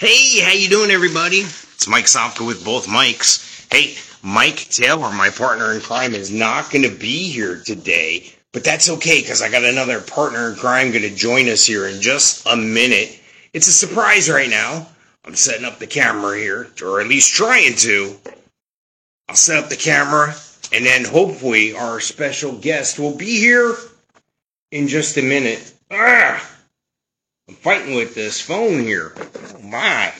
Hey, how you doing, everybody? It's Mike Sopka with both mics. Hey, Mike Taylor, my partner in crime, is not going to be here today, but that's okay because I got another partner in crime going to join us here in just a minute. It's a surprise right now. I'm setting up the camera here, or at least trying to. I'll set up the camera, and then hopefully our special guest will be here in just a minute. Ah! I'm fighting with this phone here. Oh my.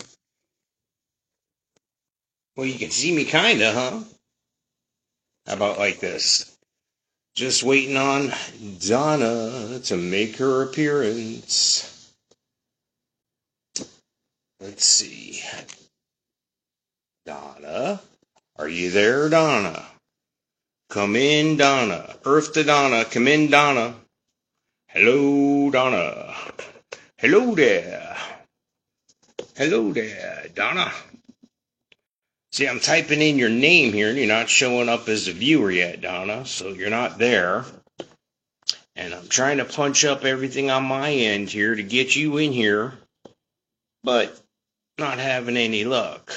Well, you can see me kinda, huh? How about like this? Just waiting on Donna to make her appearance. Let's see. Donna? Are you there, Donna? Come in, Donna. Earth to Donna. Come in, Donna. Hello, Donna. Hello there. Hello there, Donna. See, I'm typing in your name here, and you're not showing up as a viewer yet, Donna, so you're not there. And I'm trying to punch up everything on my end here to get you in here, but not having any luck.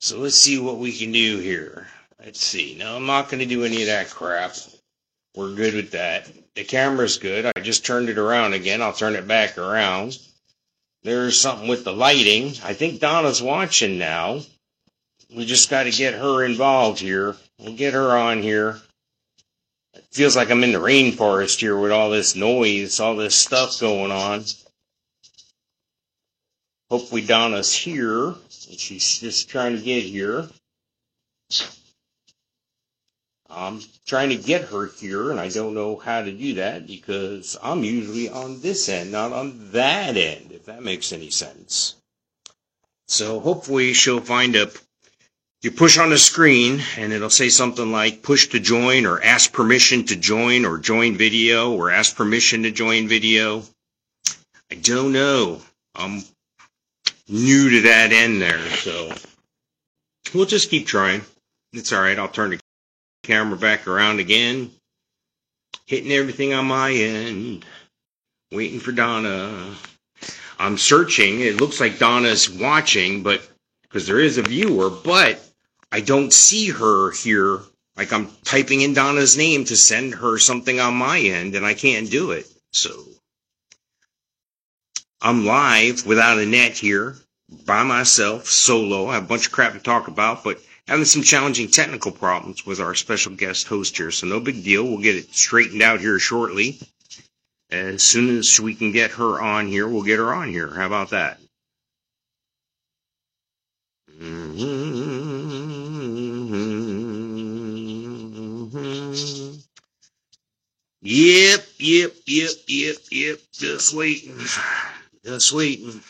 So let's see what we can do here. Let's see. No, I'm not going to do any of that crap. We're good with that. The camera's good. I just turned it around again. I'll turn it back around. There's something with the lighting. I think Donna's watching now. We just got to get her involved here. We'll get her on here. It feels like I'm in the rainforest here with all this noise, all this stuff going on. Hopefully Donna's here. She's just trying to get here. I'm trying to get her here, and I don't know how to do that because I'm usually on this end, not on that end, if that makes any sense. So hopefully she'll find a. You push on the screen, and it'll say something like push to join, or ask permission to join, or join video, or ask permission to join video. I don't know. I'm new to that end there, so we'll just keep trying. It's all right. I'll turn the camera back around again, hitting everything on my end, waiting for Donna. I'm searching. It looks like Donna's watching, but because there is a viewer, but I don't see her here. Like I'm typing in Donna's name to send her something on my end, and I can't do it. So I'm live without a net here by myself, solo. I have a bunch of crap to talk about, but having some challenging technical problems with our special guest host here, so no big deal. We'll get it straightened out here shortly. As soon as we can get her on here, we'll get her on here. How about that? Mm-hmm. Yep, yep, yep, yep, yep. Just waiting. Just waiting.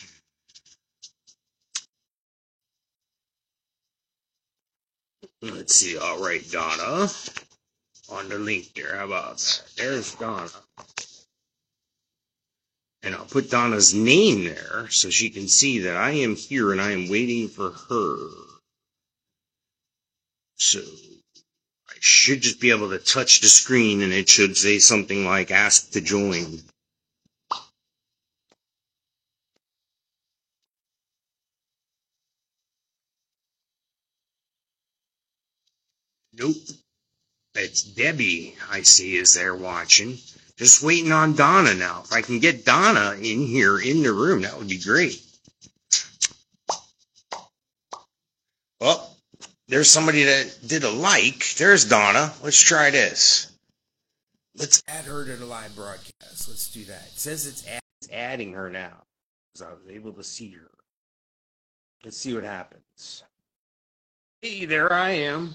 Let's see. All right, Donna. On the link there. How about that? There's Donna. And I'll put Donna's name there so she can see that I am here and I am waiting for her. So I should just be able to touch the screen and it should say something like ask to join. Nope. It's Debbie, I see, is there watching. Just waiting on Donna now. If I can get Donna in here in the room, that would be great. Oh, there's somebody that did a like. There's Donna. Let's try this. Let's add her to the live broadcast. Let's do that. It says it's, add, it's adding her now because I was able to see her. Let's see what happens. Hey, there I am.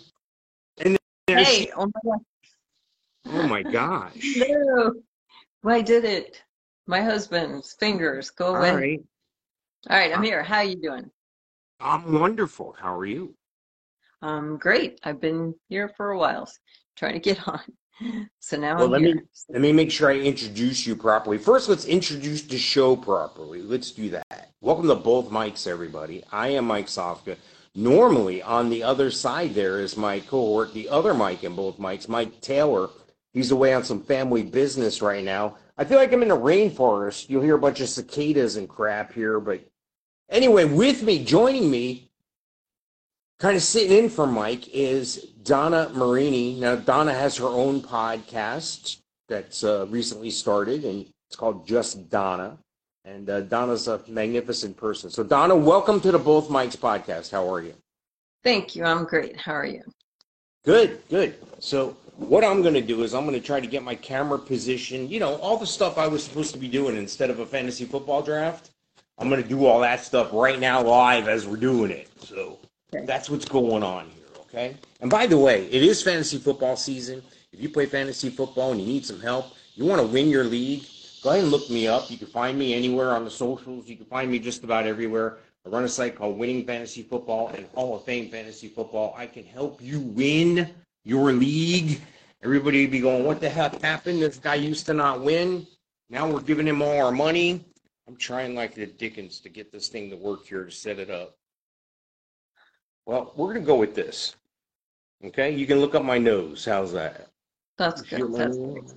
And there's Hey, oh my God. Oh my gosh. No. I did it. My husband's fingers go away. right. All right, I'm here. How are you doing? I'm wonderful. How are you? Um, great. I've been here for a while, trying to get on. So now Well, I'm let here. me let me make sure I introduce you properly. First, let's introduce the show properly. Let's do that. Welcome to both mics, everybody. I am Mike Sofka. Normally, on the other side there is my cohort, the other Mike in both mics, Mike Taylor. He's away on some family business right now. I feel like I'm in the rainforest. You'll hear a bunch of cicadas and crap here, but Anyway, with me, joining me, kind of sitting in for Mike, is Donna Marini. Now, Donna has her own podcast that's uh, recently started, and it's called Just Donna. And uh, Donna's a magnificent person. So, Donna, welcome to the Both Mikes podcast. How are you? Thank you. I'm great. How are you? Good, good. So, what I'm going to do is I'm going to try to get my camera position, you know, all the stuff I was supposed to be doing instead of a fantasy football draft. I'm going to do all that stuff right now live as we're doing it. So, Okay. that's what's going on here, okay? And by the way, it is fantasy football season. If you play fantasy football and you need some help, you want to win your league, go ahead and look me up. You can find me anywhere on the socials. You can find me just about everywhere. I run a site called Winning Fantasy Football and Hall of Fame Fantasy Football. I can help you win your league. Everybody be going, what the heck happened? This guy used to not win. Now we're giving him all our money. I'm trying like the Dickens to get this thing to work here to set it up. Well, we're going to go with this. Okay, you can look up my nose. How's that? That's good. That's nose?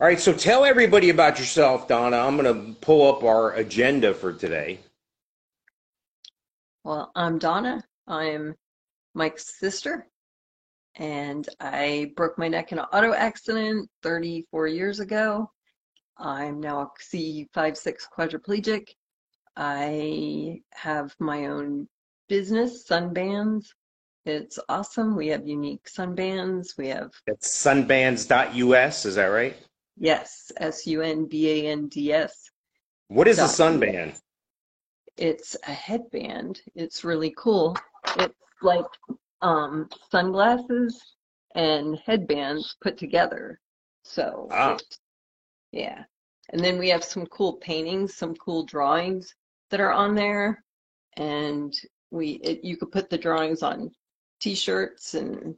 All right, so tell everybody about yourself, Donna. I'm going to pull up our agenda for today. well, I'm Donna. I'm Mike's sister, and I broke my neck in an auto accident 34 years ago. I'm now a C56 quadriplegic. I have my own business, Sunbands. It's awesome. We have unique sunbands. We have, That's sunbands.us, is that right? Yes, S-U-N-B-A-N-D-S. What is a sunband? It's a headband. It's really cool. It's like um, sunglasses and headbands put together. So, Ah. yeah. And then we have some cool paintings, some cool drawings that are on there. And we, it, you could put the drawings on t-shirts and,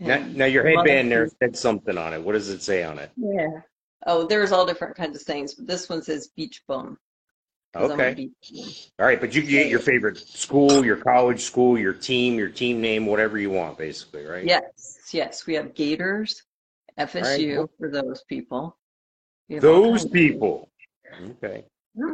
Now, now your headband there said something on it. What does it say on it? Yeah. Oh, there's all different kinds of things, but this one says beach bum. Okay. beach bum. All right, but you can get your favorite school, your college school, your team, your team name, whatever you want, basically, right? Yes, yes, we have Gators, FSU cool. for those people. We have all Those people. Okay.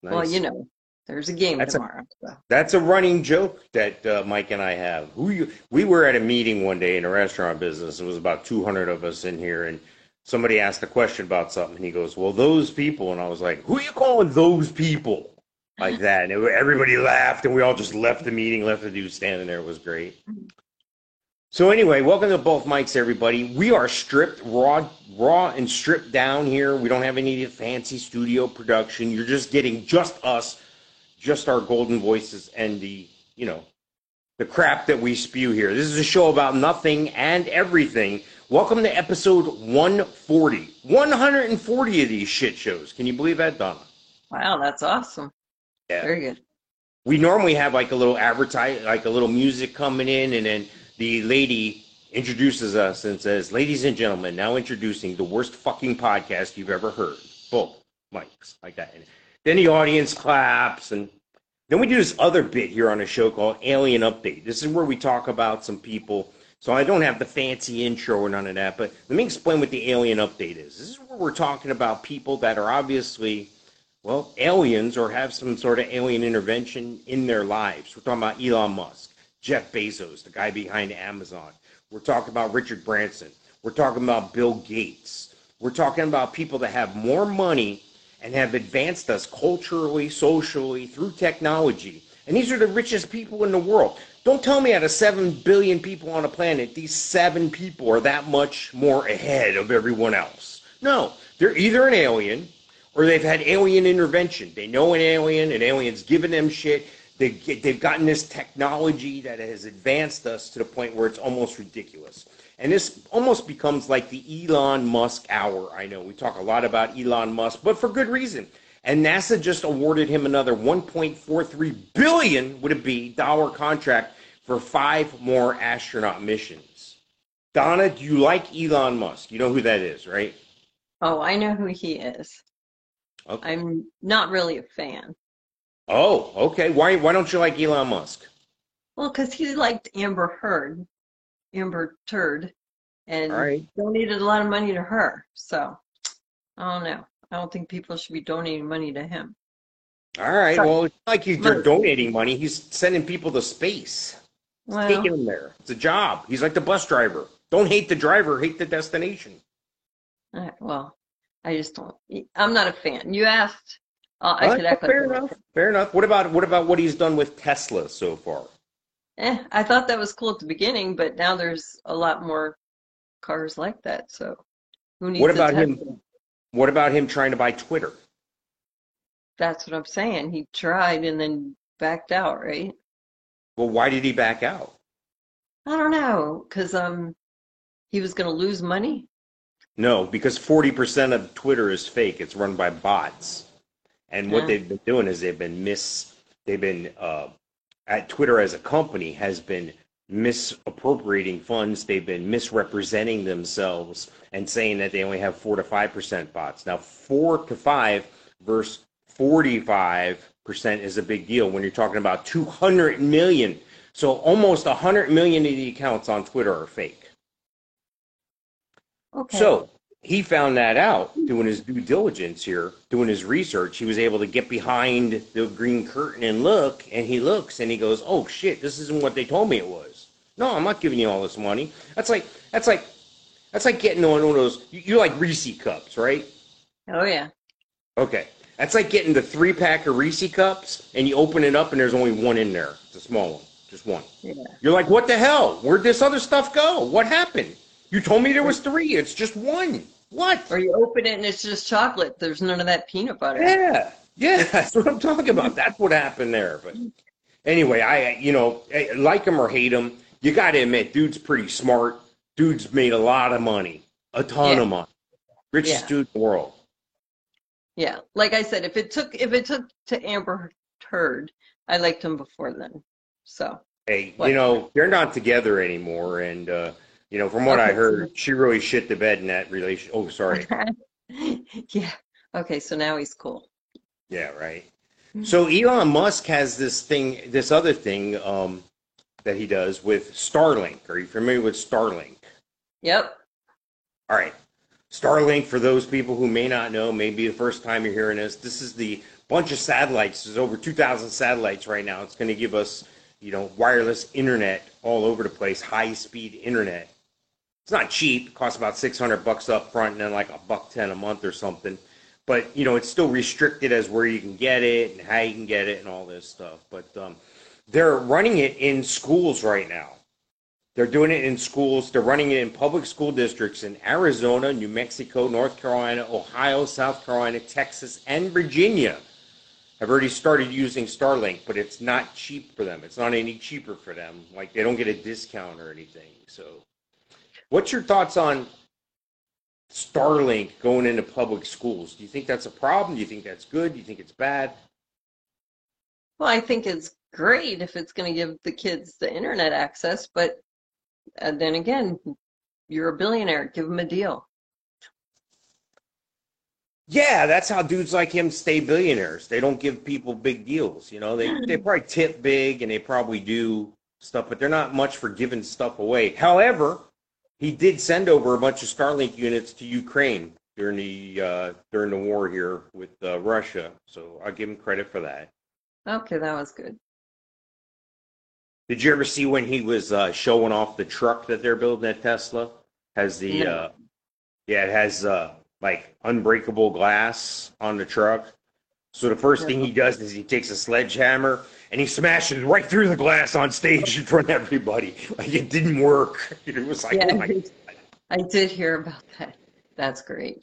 Well, you know, there's a game That's a- tomorrow. so. That's a running joke that uh, Mike and I have. Who you, we were at a meeting one day in a restaurant business. It was about 200 of us in here, and somebody asked a question about something, and he goes, "Well, those people," and I was like, "Who are you calling those people?" Like that, and it, everybody laughed, and we all just left the meeting, left the dude standing there. It was great. So anyway, welcome to both mics, everybody. We are stripped, raw, raw and stripped down here. We don't have any fancy studio production. You're just getting just us just our golden voices and the, you know, the crap that we spew here. This is a show about nothing and everything. Welcome to episode 140. 140 of these shit shows. Can you believe that, Donna? Wow, that's awesome. Yeah. Very good. We normally have like a little advertise, like a little music coming in, and then the lady introduces us and says, "Ladies and gentlemen, now introducing the worst fucking podcast you've ever heard." Boom, mics like that. And then the audience claps, and then we do this other bit here on a show called Alien Update. This is where we talk about some people. So I don't have the fancy intro or none of that, but let me explain what the Alien Update is. This is where we're talking about people that are obviously well, aliens or have some sort of alien intervention in their lives. We're talking about Elon Musk, Jeff Bezos, the guy behind Amazon. We're talking about Richard Branson. We're talking about Bill Gates. We're talking about people that have more money and have advanced us culturally, socially, through technology. And these are the richest people in the world. Don't tell me out of 7 billion people on a planet, these seven people are that much more ahead of everyone else. No, they're either an alien or they've had alien intervention. They know an alien, an alien's given them shit. They, they've gotten this technology that has advanced us to the point where it's almost ridiculous. And this almost becomes like the Elon Musk hour. I know we talk a lot about Elon Musk, but for good reason. And NASA just awarded him another 1.43 billion would it be dollar contract for five more astronaut missions. Donna, do you like Elon Musk? You know who that is, right? Oh, I know who he is. Okay. I'm not really a fan. Oh, okay. Why why don't you like Elon Musk? Well, because he liked Amber Heard, Amber Turd, and All right. donated a lot of money to her. So, I don't know. I don't think people should be donating money to him. All right. Sorry. Well, it's not like he's Right. donating money. He's sending people to space. He's Well, taking them there. It's a job. He's like the bus driver. Don't hate the driver, hate the destination. uh, well, I just don't. I'm not a fan. You asked. Uh, I All could act fair a- enough. Fair enough. What about what about what he's done with Tesla so far? Eh, I thought that was cool at the beginning, but now there's a lot more cars like that. So who needs What about him? What about him trying to buy Twitter? That's what I'm saying. He tried and then backed out, right? Well, why did he back out? I don't know, because um, he was going to lose money. No, because 40% of Twitter is fake. It's run by bots. And what they've been doing is they've been mis they've been uh at Twitter as a company has been misappropriating funds. They've been misrepresenting themselves and saying that they only have 4 to 5% bots. Now, 4 to 5 versus 45% is a big deal when you're talking about 200 million. So almost 100 million of the accounts on Twitter are fake. Okay. So he found that out doing his due diligence here, doing his research. He was able to get behind the green curtain and look, and he looks and he goes, "Oh shit, this isn't what they told me it was." No, I'm not giving you all this money. That's like that's like that's like getting on one of those. You, like Reese cups, right? Oh yeah. Okay, that's like getting the three pack of Reese cups, and you open it up, and there's only one in there. It's a small one, just one. Yeah. You're like, what the hell? Where'd this other stuff go? What happened? You told me there was three. It's just one. What? Or you open it and it's just chocolate. There's none of that peanut butter. Yeah, yeah, that's what I'm talking about. That's what happened there. But anyway, I, you know, like him or hate him, you got to admit, dude's pretty smart. Dude's made a lot of money, a ton Yeah. of money, richest Yeah. dude in the world. Yeah. Like I said, if it took if it took to Amber Heard, I liked him before then. So Hey, What? you know, they're not together anymore, and uh, you know, from what I heard, she really shit the bed in that relation. Oh, sorry. yeah. Okay, so now he's cool. Yeah, right. So Elon Musk has this thing, this other thing um, that he does with Starlink. Are you familiar with Starlink? Yep. All right. Starlink, for those people who may not know, maybe the first time you're hearing this, this is the bunch of satellites. There's over 2,000 satellites right now. It's going to give us, you know, wireless internet all over the place, high speed internet. It's not cheap. It costs about 600 bucks up front and then like a buck 10 a month or something. But, you know, it's still restricted as where you can get it and how you can get it and all this stuff. But um, they're running it in schools right now. They're doing it in schools. They're running it in public school districts in Arizona, New Mexico, North Carolina, Ohio, South Carolina, Texas, and Virginia. Have already started using Starlink, but it's not cheap for them. It's not any cheaper for them. Like they don't get a discount or anything. So, what's your thoughts on Starlink going into public schools? Do you think that's a problem? Do you think that's good? Do you think it's bad? Well, I think it's great if it's going to give the kids the internet access, but uh, then again, you're a billionaire. Give them a deal. Yeah, that's how dudes like him stay billionaires. They don't give people big deals. You know, they they probably tip big and they probably do stuff, but they're not much for giving stuff away. However, he did send over a bunch of Starlink units to Ukraine during the uh, during the war here with uh, Russia. So I'll give him credit for that. Okay, that was good. Did you ever see when he was uh, showing off the truck that they're building at Tesla? Has the No. uh, yeah, it has uh, like unbreakable glass on the truck. So the first thing he does is he takes a sledgehammer and he smashes right through the glass on stage in front of everybody. Like it didn't work. It was like, Yeah, oh I did hear about that. That's great.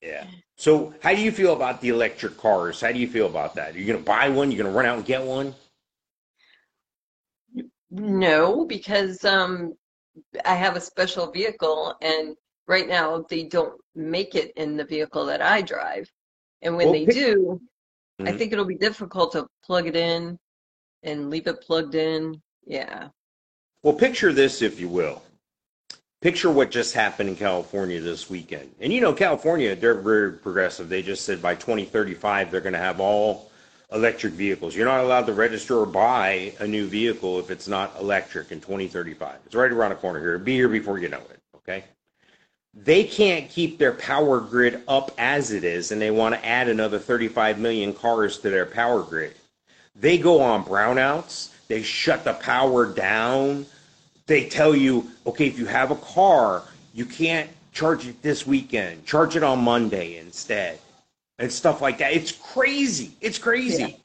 yeah. So how do you feel about the electric cars? How do you feel about that? Are you gonna buy one? You're gonna run out and get one? No, because um, I have a special vehicle, and right now they don't make it in the vehicle that I drive. And when Well, they pick- do, I Mhm. think it'll be difficult to plug it in and leave it plugged in. Yeah. Well, picture this, if you will. Picture what just happened in California this weekend. And you know, California, they're very progressive. They just said by 2035, they're going to have all electric vehicles. You're not allowed to register or buy a new vehicle if it's not electric in 2035. It's right around the corner here. It'll be here before you know it. Okay. They can't keep their power grid up as it is, and they want to add another 35 million cars to their power grid. They go on brownouts, they shut the power down. They tell you, okay, if you have a car, you can't charge it this weekend, charge it on Monday instead, and stuff like that. It's crazy. It's crazy. Yeah.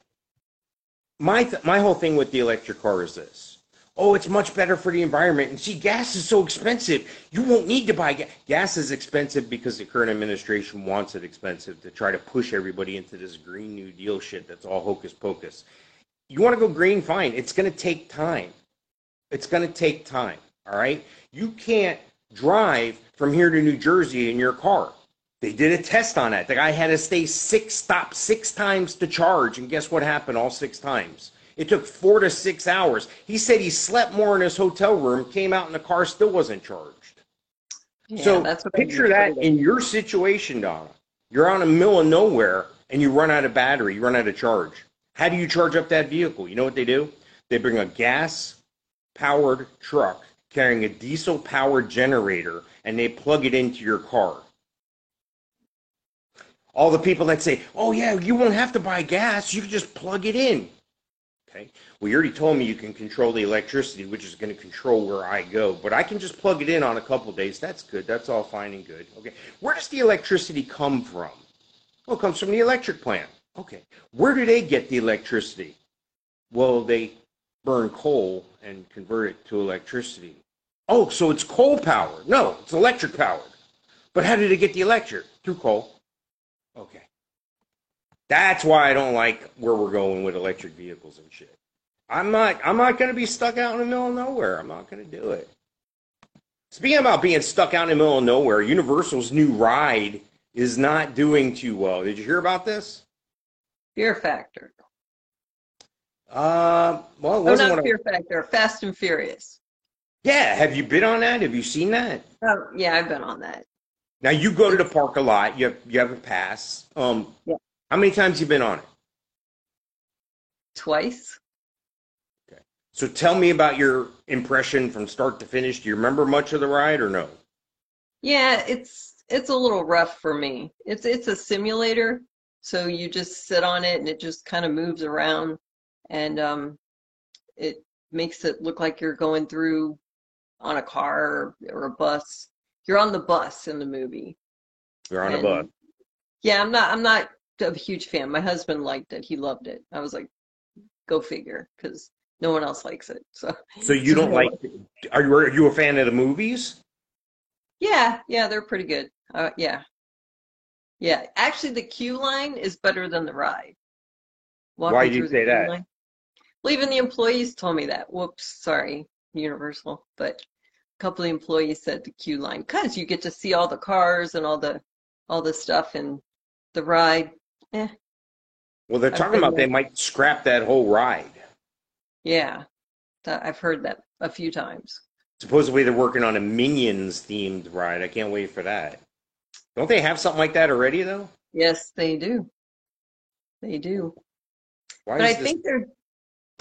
My, th- my whole thing with the electric car is this oh, it's much better for the environment. And see, gas is so expensive. You won't need to buy gas. Gas is expensive because the current administration wants it expensive to try to push everybody into this Green New Deal shit that's all hocus pocus. You want to go green? Fine. It's going to take time. It's going to take time. All right. You can't drive from here to New Jersey in your car. They did a test on that. The guy had to stay six stops six times to charge, and guess what happened all six times? It took four to six hours. He said he slept more in his hotel room, came out in the car, still wasn't charged. Yeah, so that's picture that in your situation, Donna. You're on a middle of nowhere and you run out of battery, you run out of charge. How do you charge up that vehicle? You know what they do? They bring a gas powered truck carrying a diesel powered generator and they plug it into your car. All the people that say, oh, yeah, you won't have to buy gas, you can just plug it in. Okay. Well, you already told me you can control the electricity, which is going to control where I go, but I can just plug it in on a couple days. That's good. That's all fine and good. Okay. Where does the electricity come from? Well, it comes from the electric plant. Okay. Where do they get the electricity? Well, they burn coal and convert it to electricity. Oh, so it's coal powered. No, it's electric powered. But how did it get the electric? Through coal. Okay. That's why I don't like where we're going with electric vehicles and shit. I'm not I'm not going to be stuck out in the middle of nowhere. I'm not going to do it. Speaking about being stuck out in the middle of nowhere, Universal's new ride is not doing too well. Did you hear about this? Fear Factor. Uh, well, it wasn't oh, not Fear I... Factor. Fast and Furious. Yeah, have you been on that? Have you seen that? Oh, yeah, I've been on that. Now you go to the park a lot. You have you have a pass. Um, yeah. How many times you been on it? Twice. Okay. So tell me about your impression from start to finish. Do you remember much of the ride or no? Yeah, it's it's a little rough for me. It's it's a simulator, so you just sit on it and it just kind of moves around, and um, it makes it look like you're going through on a car or, or a bus. You're on the bus in the movie. You're on and, a bus. Yeah, I'm not. I'm not a huge fan. My husband liked it. He loved it. I was like, go figure, because no one else likes it. So. So you don't like? Are you are you a fan of the movies? Yeah, yeah, they're pretty good. Uh, yeah, yeah. Actually, the queue line is better than the ride. Walking Why do you say that? Line. Well, even the employees told me that. Whoops, sorry, Universal, but a couple of employees said the queue line because you get to see all the cars and all the all the stuff and the ride Eh. Well, they're talking about they might scrap that whole ride. Yeah, I've heard that a few times. Supposedly they're working on a Minions themed ride. I can't wait for that. Don't they have something like that already though? Yes, they do. They do. Why but I this... think they're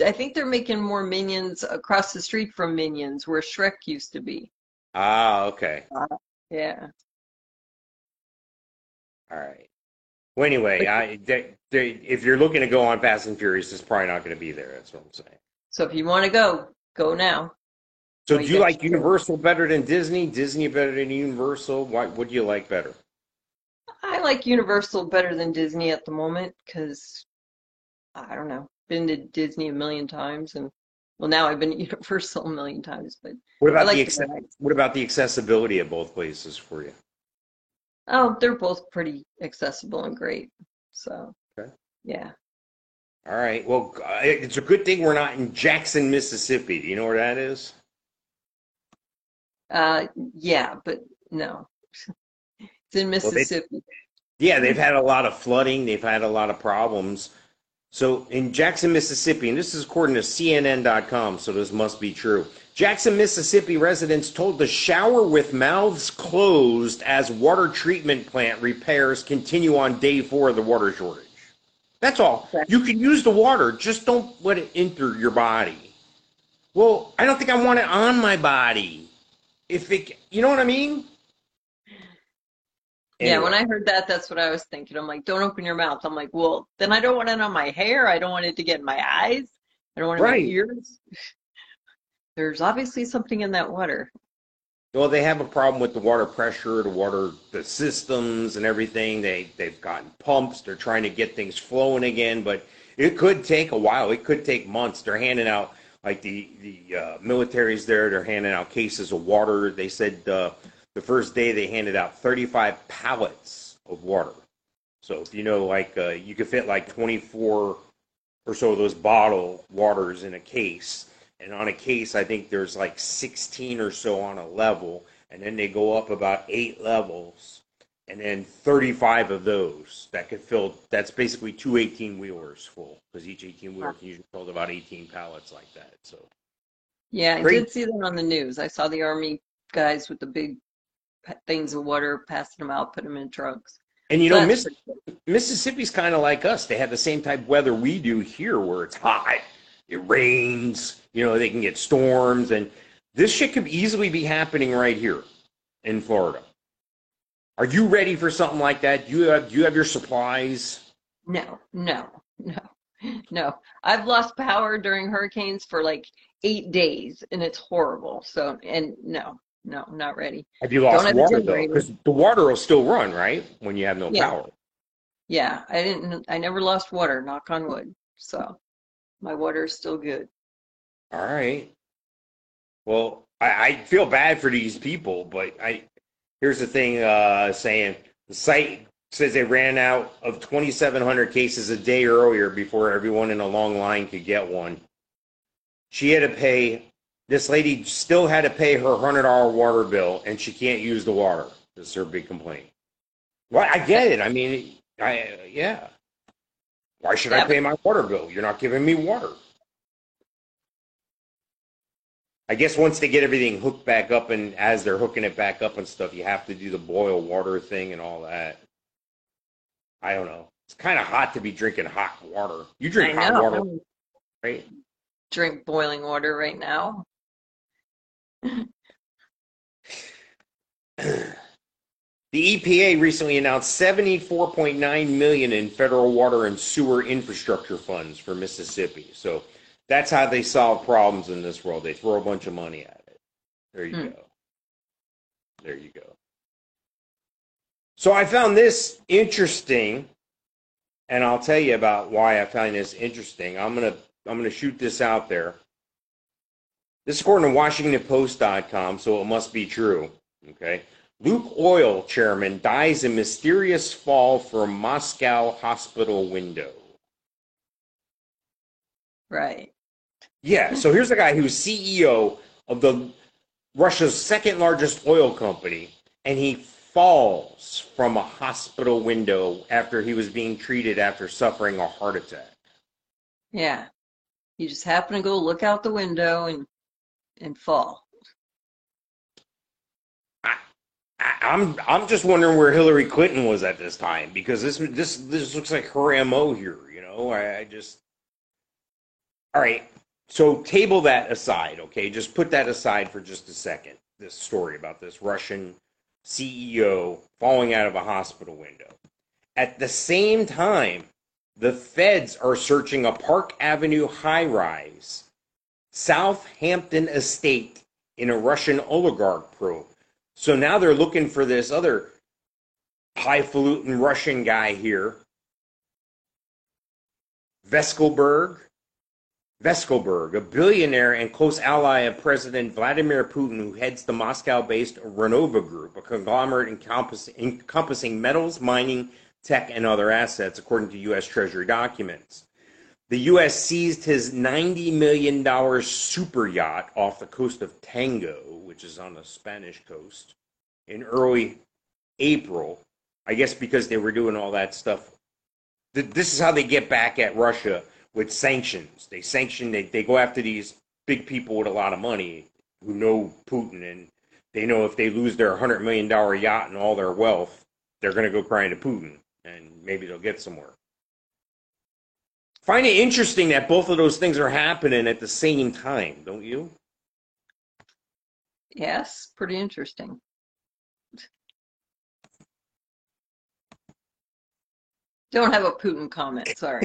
I think they're making more Minions across the street from Minions where Shrek used to be. Ah, okay. Uh, yeah. All right. Well, anyway, I, they, they, if you're looking to go on Fast and Furious, it's probably not going to be there. That's what I'm saying. So if you want to go, go now. So do you like Universal better than Disney? Disney better than Universal? What what do you like better? I like Universal better than Disney at the moment because I don't know. Been to Disney a million times, and well, now I've been to Universal a million times. But what about like the what about the accessibility of both places for you? Oh, they're both pretty accessible and great. So, okay. yeah. All right. Well, it's a good thing we're not in Jackson, Mississippi. Do you know where that is? Uh, yeah, but no. it's in Mississippi. Well, they, yeah, they've had a lot of flooding. They've had a lot of problems. So in Jackson, Mississippi, and this is according to CNN.com, so this must be true. Jackson, Mississippi residents told to shower with mouths closed as water treatment plant repairs continue on day four of the water shortage. That's all. You can use the water, just don't let it enter your body. Well, I don't think I want it on my body. If it, you know what I mean? Yeah, when I heard that, that's what I was thinking. I'm like, don't open your mouth. I'm like, well, then I don't want it on my hair. I don't want it to get in my eyes. I don't want it in my ears. There's obviously something in that water. Well, they have a problem with the water pressure, the water, the systems and everything. They they've gotten pumps. They're trying to get things flowing again, but it could take a while. It could take months. They're handing out like the the uh, military's there. They're handing out cases of water. They said uh, the first day they handed out 35 pallets of water. So if you know, like uh, you could fit like 24 or so of those bottle waters in a case. And on a case, I think there's like 16 or so on a level, and then they go up about eight levels, and then 35 of those that could fill. That's basically two 18 wheelers full, because each 18 wheeler can usually hold about 18 pallets like that. So Yeah, I did see that on the news. I saw the army guys with the big things of water passing them out, put them in trucks. And you So know, Miss. Mississippi's kind of like us. They have the same type of weather we do here, where it's hot, it rains. You know, they can get storms, and this shit could easily be happening right here in Florida. Are you ready for something like that? Do you have do you have your supplies? No, no, no, no. I've lost power during hurricanes for like eight days, and it's horrible. So, and no, no, not ready. Have you lost have water though? Because the water will still run, right? When you have no Yeah, power. yeah. I didn't. I never lost water. Knock on wood. So my water is still good. All right. Well, I, I feel bad for these people, but I here's the thing uh, saying the site says they ran out of 2,700 cases a day earlier before everyone in a long line could get one. She had to pay, this lady still had to pay her $100 water bill and she can't use the water. This is her big complaint. Well, I get it. I mean, I, yeah. Why should I pay my water bill? You're not giving me water. I guess once they get everything hooked back up and as they're hooking it back up and stuff, you have to do the boil water thing and all that. I don't know. It's kind of hot to be drinking hot water. You I drink hot know. water, right? drink boiling water right now. The EPA recently announced 74.9 million in federal water and sewer infrastructure funds for Mississippi. So that's how they solve problems in this world. They throw a bunch of money at it. There you Hmm. go. There you go. So I found this interesting, and I'll tell you about why I find this interesting. I'm gonna I'm gonna shoot this out there. This is according to WashingtonPost.com, so it must be true. Okay. Lukoil chairman dies in mysterious fall from Moscow hospital window. Right. Yeah, so here's a guy who's CEO of the Russia's second largest oil company, and he falls from a hospital window after he was being treated after suffering a heart attack. Yeah. You just happen to go look out the window and and fall. I, I, I'm I'm just wondering where Hillary Clinton was at this time because this this this looks like her mo here. You know, I, I just all right. So table that aside, okay? Just put that aside for just a second. This story about this Russian CEO falling out of a hospital window. At the same time, the feds are searching a Park Avenue high rise, Southampton estate in a Russian oligarch probe. So now they're looking for this other highfalutin Russian guy here, Vekselberg. Vekselberg, a billionaire and close ally of President Vladimir Putin, who heads the Moscow based Renova Group, a conglomerate encompassing metals, mining, tech, and other assets, according to U.S. Treasury documents. The U.S. seized his $90 million super yacht off the coast of Tango, which is on the Spanish coast, in early April. I guess because they were doing all that stuff. This is how they get back at Russia with sanctions. They sanction, they, they go after these big people with a lot of money who know Putin, and they know if they lose their $100 million yacht and all their wealth, they're going to go crying to Putin, and maybe they'll get somewhere. Find it interesting that both of those things are happening at the same time, don't you? Yes, pretty interesting. Don't have a Putin comment. Sorry.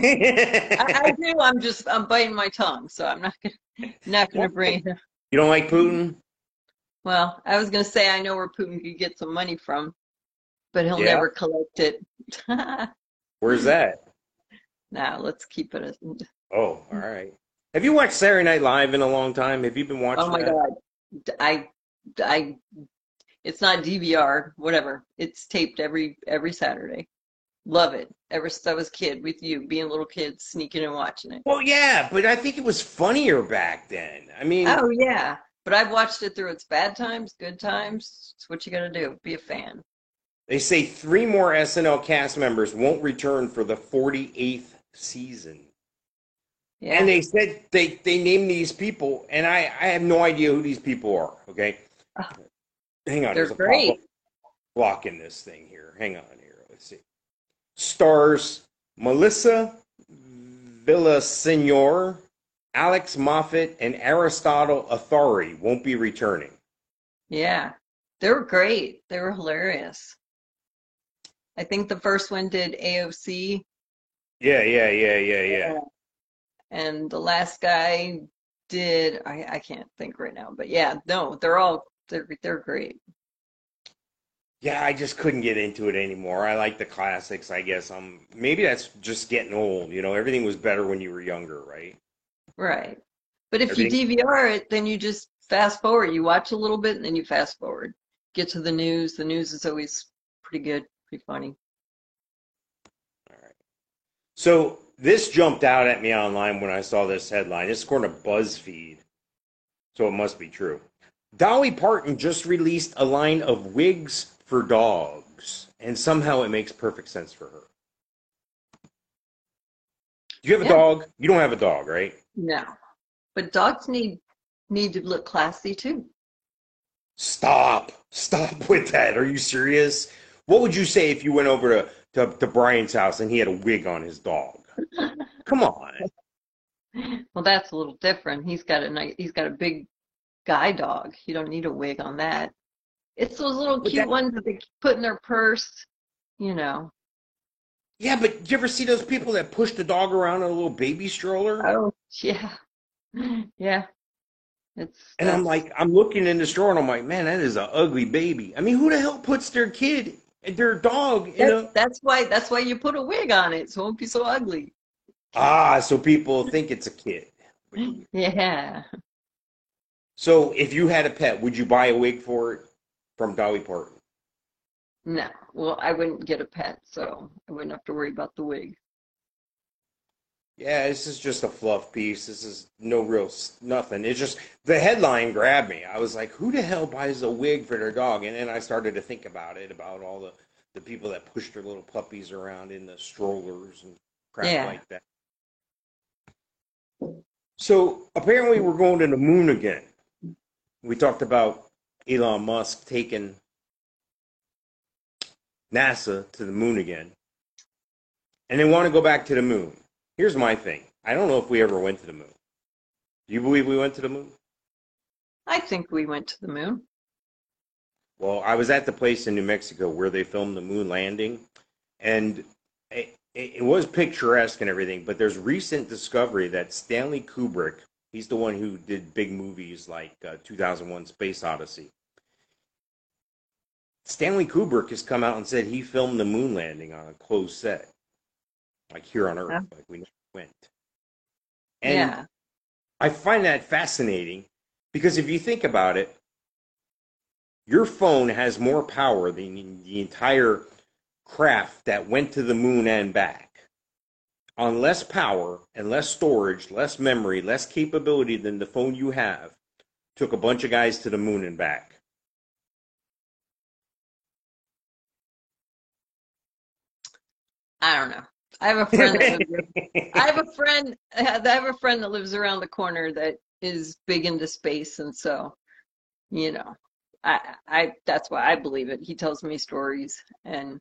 I, I do. I'm just I'm biting my tongue, so I'm not gonna not gonna bring. you don't like Putin? Well, I was gonna say I know where Putin could get some money from, but he'll Yeah. never collect it. Where's that? Now let's keep it. A, Oh, all right. Have you watched Saturday Night Live in a long time? Have you been oh watching oh my that? God, I I it's not DVR, whatever. It's taped every every Saturday. Love it. Ever since I was a kid with you, being a little kid, sneaking and watching it. Well, yeah, but I think it was funnier back then. I mean, Oh yeah, but I've watched it through its bad times, good times. It's what you got to do. Be a fan. they say three more SNL cast members won't return for the 48th season. Yeah. And they said they they named these people, and I I have no idea who these people are. Okay, Oh. hang on. They're there's a great. block in this thing here. Hang on here. Let's see. Stars Melissa Villasenor, Alex Moffat, and Aristotle Athari won't be returning. Yeah, they were great. They were hilarious. I think the first one did AOC, Yeah, yeah, yeah, yeah, yeah. and the last guy did I, I can't think right now, but yeah, no, they're all they're they're great. Yeah, I just couldn't get into it anymore. I like the classics, I guess. Um, maybe that's just getting old. You know, everything was better when you were younger, right? Right. But if you DVR it, then you just fast forward. You watch a little bit and then you fast forward. Get to the news. The news is always pretty good, pretty funny. So this jumped out at me online when I saw this headline. It's according to BuzzFeed, so it must be true. Dolly Parton just released a line of wigs for dogs, and somehow it makes perfect sense for her. Do you have a Yeah. dog? You don't have a dog, right? No. But dogs need need to look classy too. Stop. Stop with that. Are you serious? What would you say if you went over to, to, to Brian's house and he had a wig on his dog? Come on. Well, that's a little different. He's got a nice, he's got a big guy dog. You don't need a wig on that. It's those little cute that- ones that they put in their purse, you know. Yeah, but do you ever see those people that push the dog around in a little baby stroller? Oh, yeah. Yeah. It's And I'm like, I'm looking in the store and I'm like, man, that is an ugly baby. I mean, who the hell puts their kid, their dog, that's, a. that's why that's why you put a wig on it, so it won't be so ugly. Ah, so people think it's a kid. Yeah. So if you had a pet, would you buy a wig for it from Dolly Parton? No. Well, I wouldn't get a pet, so I wouldn't have to worry about the wig. Yeah, this is just a fluff piece. This is no real nothing. It's just the headline grabbed me. I was like, who the hell buys a wig for their dog? And then I started to think about it, about all the, the people that push their little puppies around in the strollers and crap Yeah. like that. So apparently we're going to the moon again. We talked about Elon Musk taking NASA to the moon again. And they want to go back to the moon. Here's my thing. I don't know if we ever went to the moon. Do you believe we went to the moon? I think we went to the moon. Well, I was at the place in New Mexico where they filmed the moon landing, and it, it, was picturesque and everything. But there's recent discovery that Stanley Kubrick, he's the one who did big movies like uh, 2001: Space Odyssey. Stanley Kubrick has come out and said he filmed the moon landing on a closed set, like here on Earth, Yeah. like we never went. And yeah. I find that fascinating because if you think about it, your phone has more power than the entire craft that went to the moon and back. On less power and less storage, less memory, less capability than the phone you have, took a bunch of guys to the moon and back. I don't know. I have a friend that lives, I have a friend I have a friend that lives around the corner that is big into space and so you know I I that's why I believe it. He tells me stories and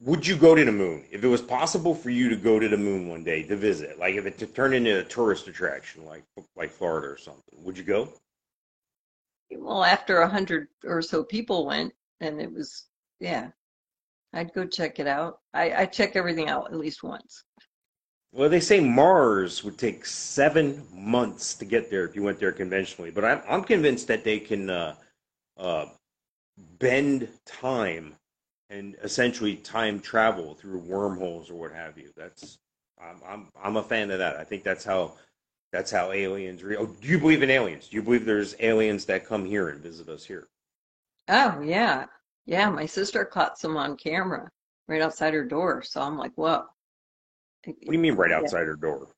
Would you go to the moon if it was possible for you to go to the moon one day to visit? Like if it to turn into a tourist attraction, like like Florida or something, would you go? well after a hundred or so people went and it was yeah I'd go check it out. I, I check everything out at least once. Well, they say Mars would take seven months to get there if you went there conventionally, but I'm I'm convinced that they can uh, uh, bend time and essentially time travel through wormholes or what have you. That's I'm I'm I'm a fan of that. I think that's how that's how aliens. Re- oh, do you believe in aliens? Do you believe there's aliens that come here and visit us here? Oh, yeah. Yeah, my sister caught some on camera right outside her door. So I'm like, whoa. What do you mean right Yeah. outside her door?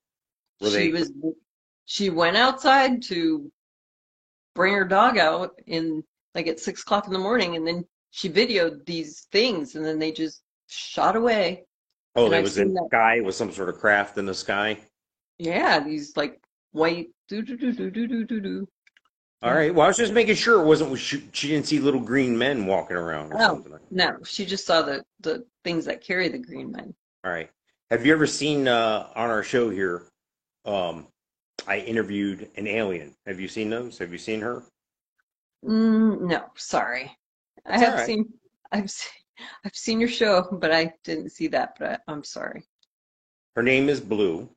Were She they? was she went outside to bring her dog out in like at six o'clock in the morning and then she videoed these things and then they just shot away. Oh, and I've was in the sky. It was some sort of craft in the sky. Yeah, these like white do do do do do do do do. All right. Well, I was just making sure it wasn't. She, she didn't see little green men walking around or Oh, something. no, she just saw the the things that carry the green men. All right. Have you ever seen uh, on our show here? Um, I interviewed an alien. Have you seen those? Have you seen her? Mm, no, sorry. I That's all have right. seen I've seen I've seen your show, but I didn't see that, but I, I'm sorry. Her name is Blue.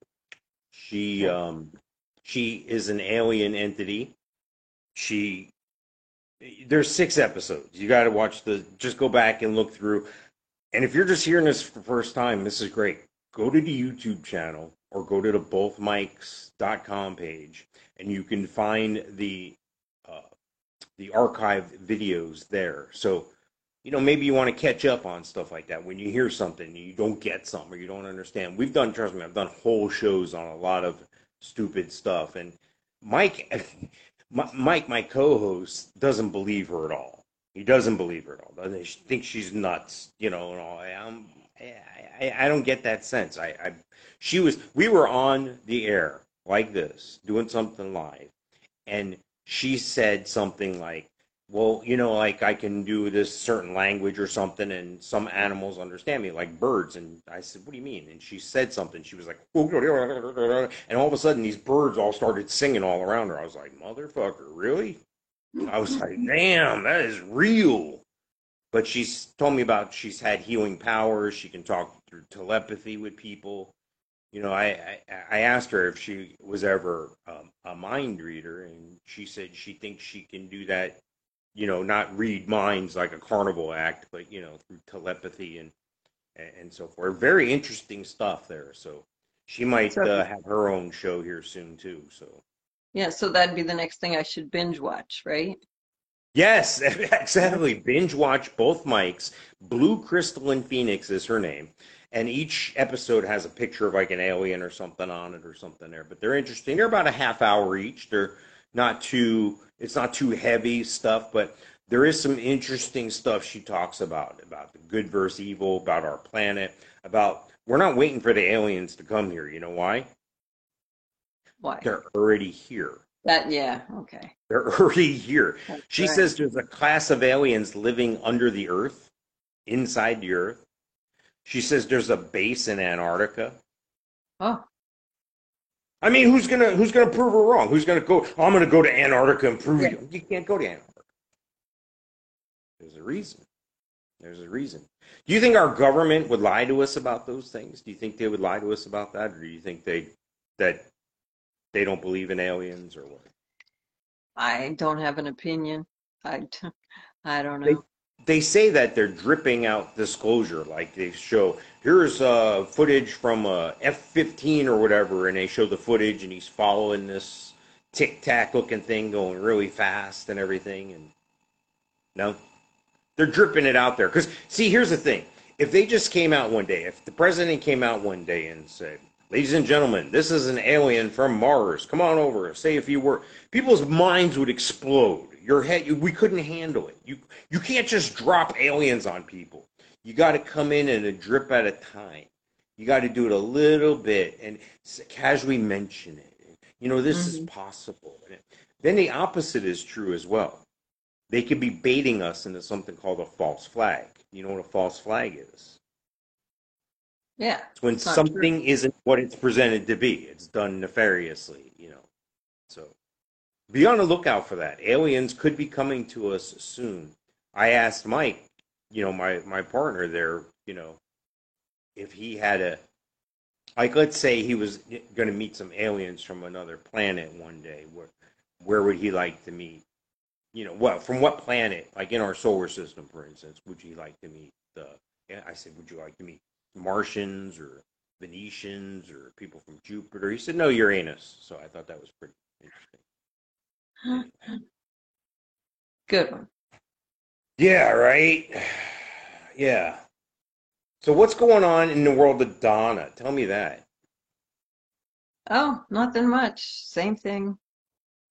She um, she is an alien entity. She there's six episodes. You got to watch the. Just go back and look through. And if you're just hearing this for the first time, this is great. Go to the YouTube channel or go to the bothmics.com page, and you can find the uh, the archive videos there. So, you know, maybe you want to catch up on stuff like that when you hear something and you don't get something or you don't understand. We've done, trust me, I've done whole shows on a lot of stupid stuff, and Mike, Mi- Mike, my co-host, doesn't believe her at all. He doesn't believe her at all. Doesn't he thinks she's nuts, you know, and all. I'm, I, I, I don't get that sense. I, I, she was, we were on the air like this, doing something live, and she said something like, well, you know, like I can do this certain language or something, and some animals understand me, like birds. And I said, what do you mean? And she said something. She was like, and all of a sudden, these birds all started singing all around her. I was like, motherfucker, really? I was like, damn, that is real. But she's told me about she's had healing powers. She can talk through telepathy with people. You know, I, I, I asked her if she was ever um, a mind reader, and she said she thinks she can do that. You know, not read minds like a carnival act, but you know, through telepathy and and so forth. Very interesting stuff there. So she might uh, have her own show here soon too. So Yeah, so that'd be the next thing I should binge watch, right? Yes, exactly. Binge watch both mics. Blue Crystal and Phoenix is her name. And each episode has a picture of like an alien or something on it or something there. But they're interesting. They're about a half hour each. They're not too it's not too heavy stuff, but there is some interesting stuff she talks about about the good versus evil, about our planet, about we're not waiting for the aliens to come here. You know why? Why? They're already here. That, yeah, okay. They're already here. That's She right. says there's a class of aliens living under the earth, inside the earth. She says there's a base in Antarctica. Oh, I mean, who's gonna who's gonna prove her wrong? Who's gonna go? Oh, I'm gonna go to Antarctica and prove Yeah. you. You can't go to Antarctica. There's a reason. There's a reason. Do you think our government would lie to us about those things? Do you think they would lie to us about that, or do you think they that they don't believe in aliens or what? I don't have an opinion. I I don't They- know. They say that they're dripping out disclosure like they show here's uh footage from a f-15 or whatever and they show the footage and he's following this tic-tac looking thing going really fast and everything and no they're dripping it out there. Because see here's the thing. If they just came out one day if the president came out one day and said ladies and gentlemen this is an alien from mars. Come on over say a few words people's minds would explode your head you, we couldn't handle it. You you can't just drop aliens on people. You got to come in and a drip at a time. You got to do it a little bit and casually mention it you know this is Mhm. possible. Then the opposite is true as well. They could be baiting us into something called a false flag. You know what a false flag is? Yeah, it's when something isn't what it's presented to be. It's done nefariously, you know. So be on the lookout for that. Aliens could be coming to us soon. I asked Mike, you know, my my partner there, you know, if he had a like let's say he was going to meet some aliens from another planet one day where where would he like to meet? You know well from what planet? Like in our solar system for instance would you like to meet the i said would you like to meet martians or venetians or people from jupiter? He said no uranus. So i thought that was pretty interesting Good one. yeah right yeah so what's going on in the world of Donna? Tell me that. Oh, nothing much. Same thing,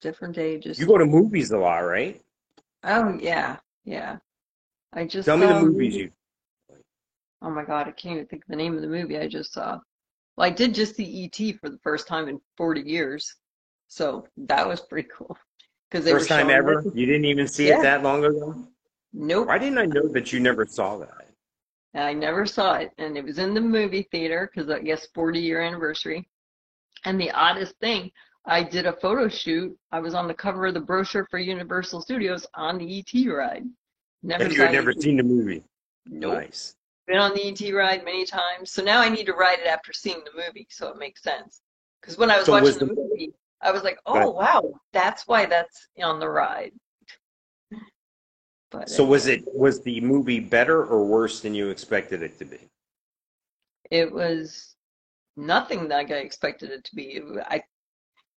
different ages. You go to movies a lot, right? oh yeah, yeah. I just Tell me the movies movie. you. Oh my God, I can't even think of the name of the movie I just saw. Well, I did just see E.T. for the first time in 40 years, so that was pretty cool because they were First time ever? it. You didn't even see Yeah. it that long ago? Nope, Why didn't I know that you never saw that? I never saw it, and it was in the movie theater because I guess 40 year anniversary. And the oddest thing, I did a photo shoot. I was on the cover of the brochure for Universal Studios on the E.T. ride. Never And you had never E.T. seen the movie. Nope. Nice. Been on the ET ride many times, so now I need to ride it after seeing the movie, so it makes sense. Because when I was So watching was the the- movie, I was like. "Oh wow, that's why that's on the ride." But So was it was the movie better or worse than you expected it to be? it was nothing like I expected it to be. It, I,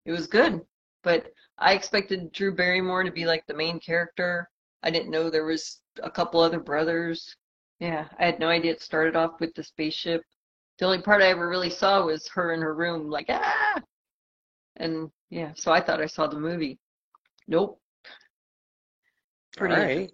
it was good, but I expected Drew Barrymore to be like the main character. I didn't know there was a couple other brothers. Yeah, I had no idea it started off with the spaceship. The only part I ever really saw was her in her room, like, ah! And yeah, so I thought I saw the movie. Nope. Pretty All right.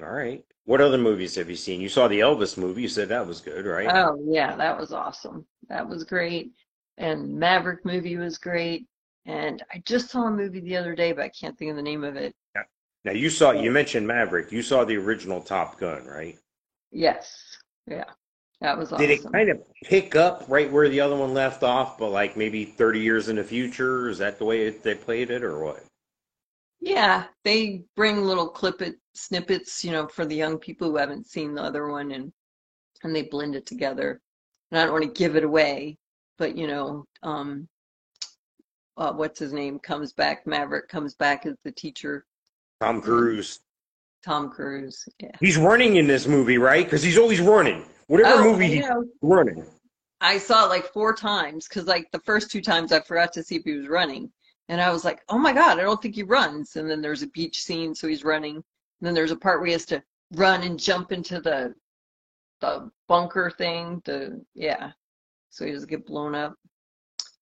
All right. What other movies have you seen? You saw the Elvis movie. You said that was good, right? Oh, yeah, that was awesome. That was great. And Maverick movie was great. And I just saw a movie the other day, but I can't think of the name of it. Yeah. now you saw you mentioned Maverick. You saw the original Top Gun, right? Yes. Yeah. That was awesome. Did it kind of pick up right where the other one left off, but like maybe 30 years in the future? Is that the way it, they played it, or what? Yeah, they bring little clip it snippets, you know, for the young people who haven't seen the other one and and they blend it together. And I don't want to give it away, but you know, um uh, what's his name comes back, Maverick comes back as the teacher, Tom Cruise. Tom Cruise. Yeah. He's running in this movie, right? Because he's always running. Whatever Oh, movie he's running. I saw it like four times because like the first two times I forgot to see if he was running. And I was like, oh my God, I don't think he runs. And then there's a beach scene, so he's running. And then there's a part where he has to run and jump into the the bunker thing. The yeah. So he doesn't get blown up.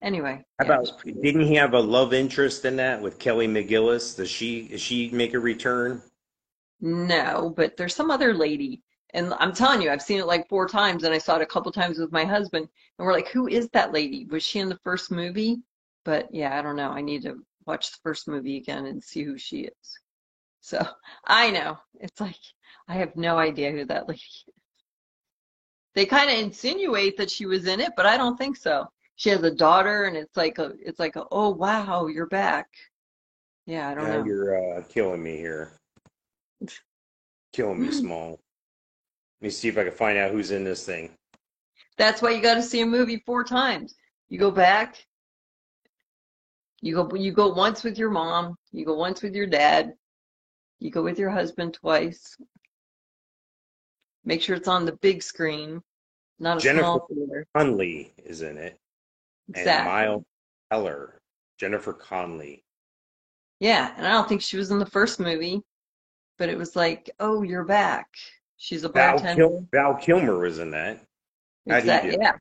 Anyway, How yeah, about didn't he have a love interest in that with Kelly McGillis? Does she does she make a return? No, but there's some other lady. And I'm telling you, I've seen it like four times, and I saw it a couple times with my husband, and we're like, who is that lady? Was she in the first movie? But yeah, I don't know. I need to watch the first movie again and see who she is. So I know. It's like I have no idea who that lady is. They kind of insinuate that she was in it, but I don't think so. She has a daughter, and it's like a, it's like a, oh wow, you're back. Yeah, I don't Now know. you're uh, killing me here. Killing me small. Let me see if I can find out who's in this thing. That's why you got to see a movie four times. You go back, you go you go once with your mom, you go once with your dad, you go with your husband twice. Make sure it's on the big screen, not a Jennifer small theater. Connelly is in it, and Exactly. Miles Teller. Jennifer Connelly. Yeah, and I don't think she was in the first movie, but it was like, oh, you're back. She's a Val, bartender. Kil- Val Kilmer was in that. Exactly. do? Yeah.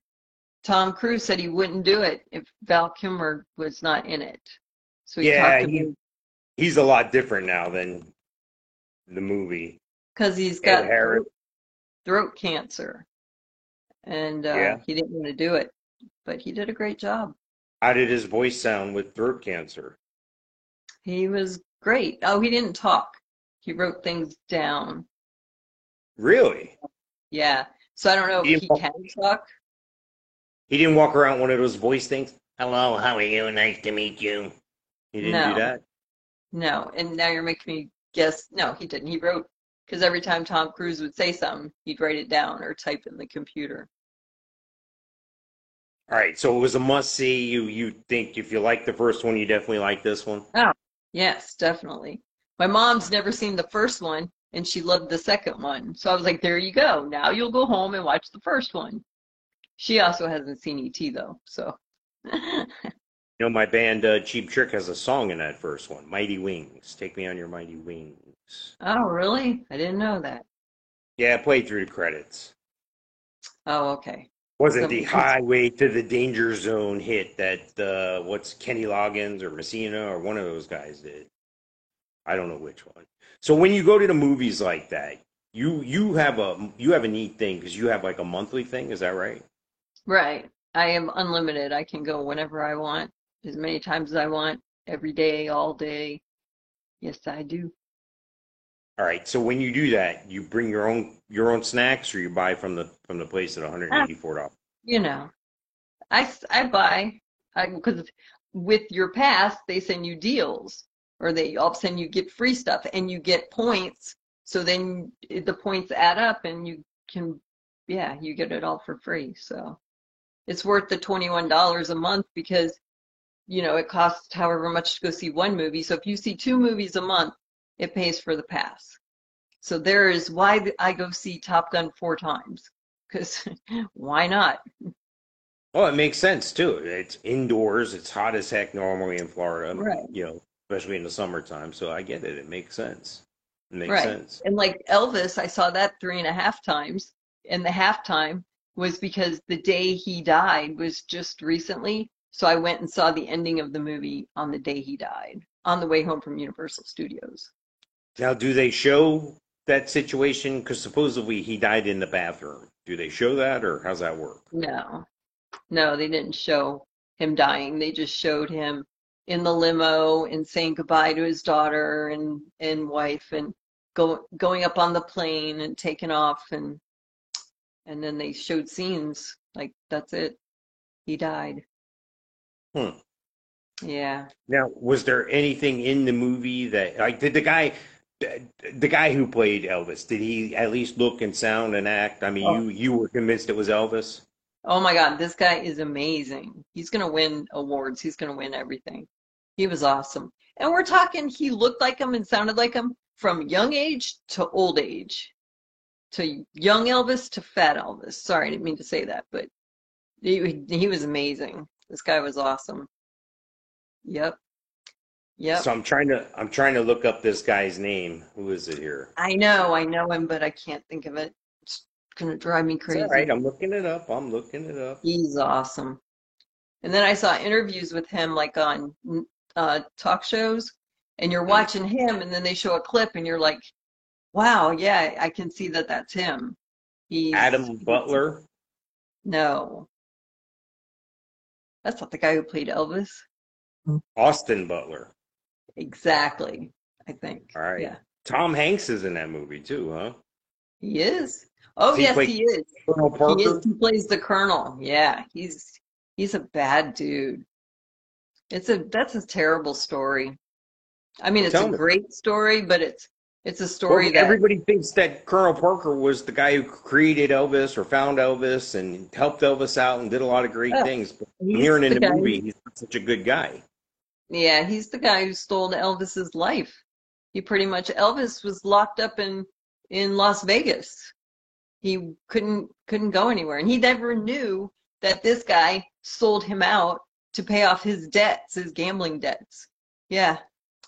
Tom Cruise said he wouldn't do it if Val Kilmer was not in it. So he Yeah, talked he- about He's a lot different now than the movie. because he's got throat, throat cancer, and uh, Yeah. he didn't want to do it, but he did a great job. How did his voice sound with throat cancer? He was great. Oh, he didn't talk. He wrote things down. Really? Yeah. So I don't know He if he can talk. He didn't walk around one of those voice things. Hello, how are you? Nice to meet you. He didn't No. do that. No. And now you're making me guess. No, he didn't. He wrote because every time Tom Cruise would say something, he'd write it down or type in the computer. All right, so it was a must see. You you think if you like the first one, you definitely like this one. Oh yes, definitely. My mom's never seen the first one, and she loved the second one. So I was like, there you go. Now you'll go home and watch the first one. She also hasn't seen E.T. though, so. You know, my band uh, Cheap Trick has a song in that first one, "Mighty Wings." Take me on your mighty wings. Oh, really? I didn't know that. Yeah, I played through the credits. Oh, okay. Wasn't So- the highway to the danger zone hit that uh, what's Kenny Loggins or Messina or one of those guys did? I don't know which one. So when you go to the movies like that, you you have a you have a neat thing because you have like a monthly thing. Is that right? Right. I am unlimited. I can go whenever I want, as many times as I want, every day, all day. Yes, I do. All right. So when you do that, you bring your own your own snacks, or you buy from the from the place at one hundred eighty four dollars. You know, I I buy, I, because with your pass, they send you deals or they all of a sudden you get free stuff and you get points. So then the points add up and you can, yeah, you get it all for free. So it's worth the $21 a month because, you know, it costs however much to go see one movie. So if you see two movies a month, it pays for the pass. So there is why I go see Top Gun four times because why not? Well, it makes sense too. It's indoors. It's hot as heck normally in Florida. Right. You know, especially in the summertime. So I get it. It makes sense. It makes Right. sense. And like Elvis, I saw that three and a half times. And the halftime was because the day he died was just recently. So I went and saw the ending of the movie on the day he died on the way home from Universal Studios. Now, do they show that situation? Because supposedly he died in the bathroom. Do they show that, or how's that work? No, no, they didn't show him dying. They just showed him in the limo and saying goodbye to his daughter and, and wife and go, going up on the plane and taking off and and then they showed scenes like that's it. He died. Hmm. Yeah. Now, was there anything in the movie that, like, did the guy, the guy who played Elvis, did he at least look and sound and act? I mean, Oh. you you were convinced it was Elvis. Oh my God, this guy is amazing. He's gonna win awards. He's gonna win everything. He was awesome. And we're talking he looked like him and sounded like him from young age to old age. To young Elvis to fat Elvis. Sorry, I didn't mean to say that, but he he was amazing. This guy was awesome. Yep. Yep. So I'm trying to I'm trying to look up this guy's name. Who is it here? I know, I know him, but I can't think of it. It's gonna drive me It's crazy. all right. I'm looking it up. I'm looking it up. He's awesome. And then I saw interviews with him like on uh, talk shows, and you're watching him, and then they show a clip, and you're like, wow, yeah, I can see that that's him. He's Adam Butler. No. That's not the guy who played Elvis. Austin Butler. Exactly, I think. All right. Yeah, Tom Hanks is in that movie too, huh? he is. Oh, he yes, play he is. Colonel He Parker. is. He plays the colonel. Yeah, he's he's a bad dude. It's a that's a terrible story. I mean, it's a me. great story, but it's it's a Well, story that everybody thinks that Colonel Parker was the guy who created Elvis or found Elvis and helped Elvis out and did a lot of great Oh, things. But hearing in the the movie, he's not such a good guy. Yeah, he's the guy who stole Elvis's life. He pretty much Elvis was locked up in in Las Vegas. He couldn't couldn't go anywhere, and he never knew that this guy sold him out to pay off his debts, his gambling debts. Yeah,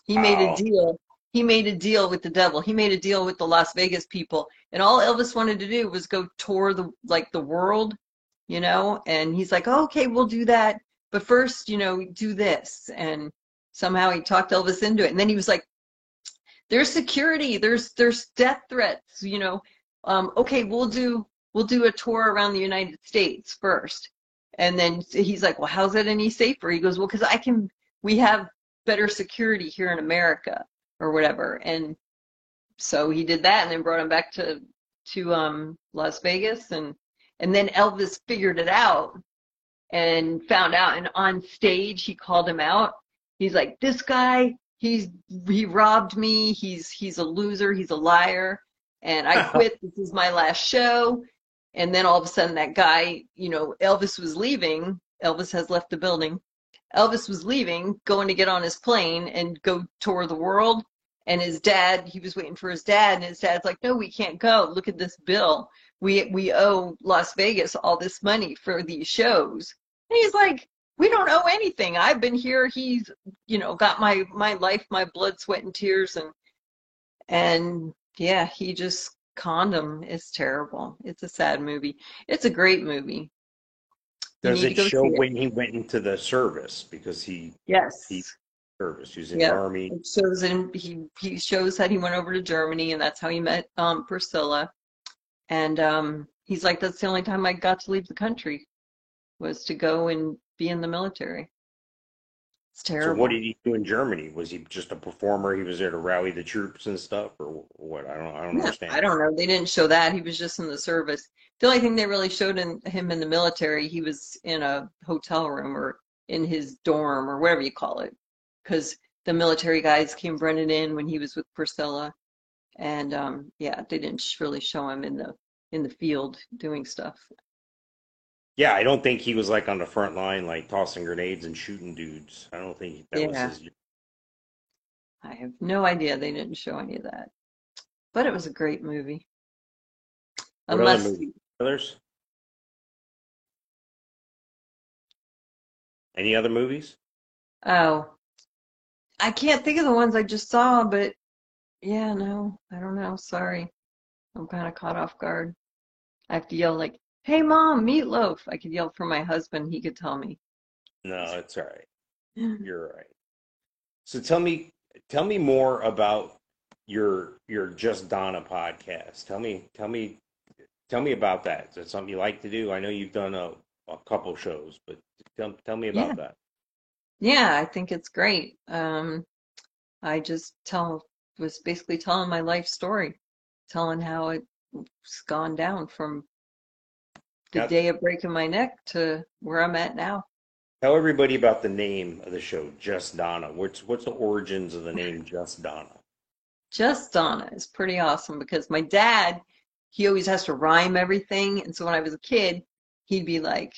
he made a deal. He made a deal with the devil. He made a deal with the Las Vegas people, and all Elvis wanted to do was go tour the like the world, you know. And he's like, oh, "Okay, we'll do that." but first, you know, do this. And somehow he talked Elvis into it. And then he was like, there's security, there's there's death threats, you know. Um, okay, we'll do we'll do a tour around the United States first. And then he's like, well, how's that any safer? He goes, well, because I can, we have better security here in America or whatever. And so he did that and then brought him back to to um, Las Vegas. And and then Elvis figured it out and found out and on stage he called him out he's like this guy he's he robbed me he's he's a loser he's a liar and I quit. this is my last show. And then all of a sudden, that guy, you know, Elvis was leaving. Elvis has left the building. Elvis was leaving, going to get on his plane and go tour the world. And his dad, he was waiting for his dad, and his dad's like, "No, we can't go. Look at this bill. We we owe Las Vegas all this money for these shows." And he's like, "We don't owe anything. I've been here. He's, you know, got my my life, my blood, sweat, and tears, and and yeah, he just conned is terrible. It's a sad movie. It's a great movie. Does it show it. when he went into the service because he Yes. he service he was in Yeah. the army? It shows him he he shows that he went over to Germany and that's how he met um Priscilla. And um he's like that's the only time I got to leave the country was to go and be in the military. It's So what did he do in Germany? Was he just a performer? He was there to rally the troops and stuff, or what? I don't I don't No, understand. I don't know. They didn't show that. He was just in the service. The only thing they really showed in him in the military, he was in a hotel room or in his dorm or whatever you call it, because the military guys came running in when he was with Priscilla, and um, yeah, they didn't really show him in the in the field doing stuff. Yeah, I don't think he was like on the front line, like tossing grenades and shooting dudes. I don't think that Yeah. was his. I have no idea they didn't show any of that, but it was a great movie. What other Unless movie? Others? Any other movies? Oh, I can't think of the ones I just saw, but yeah, no, I don't know. Sorry. I'm kind of caught off guard. I have to yell like, "Hey, mom, meatloaf!" I could yell for my husband. He could tell me. No, it's all right. You're right. So tell me, tell me more about your your Just Donna podcast. Tell me, tell me, tell me about that. Is that something you like to do? I know you've done a, a couple shows, but tell tell me about Yeah. that. Yeah, I think it's great. Um, I just tell was basically telling my life story, telling how it's gone down from the day of breaking my neck to where I'm at now. tell everybody about the name of the show, Just Donna. What's what's the origins of the name Just Donna? Just Donna is pretty awesome because my dad, he always has to rhyme everything. And so when I was a kid, he'd be like,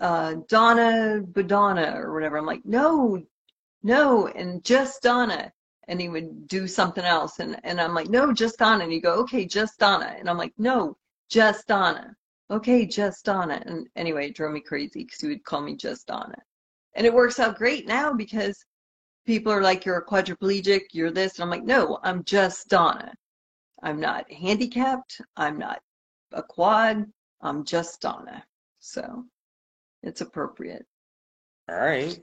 uh, Donna Badonna or whatever. I'm like, no, no, and just Donna. And he would do something else. And, and I'm like, no, just Donna. And he'd go, okay, just Donna. And I'm like, no, just Donna. Okay, just Donna. And anyway, it drove me crazy because he would call me just Donna. And it works out great now because people are like, you're a quadriplegic, you're this. And I'm like, no, I'm just Donna. I'm not handicapped. I'm not a quad. I'm just Donna. So it's appropriate. All right.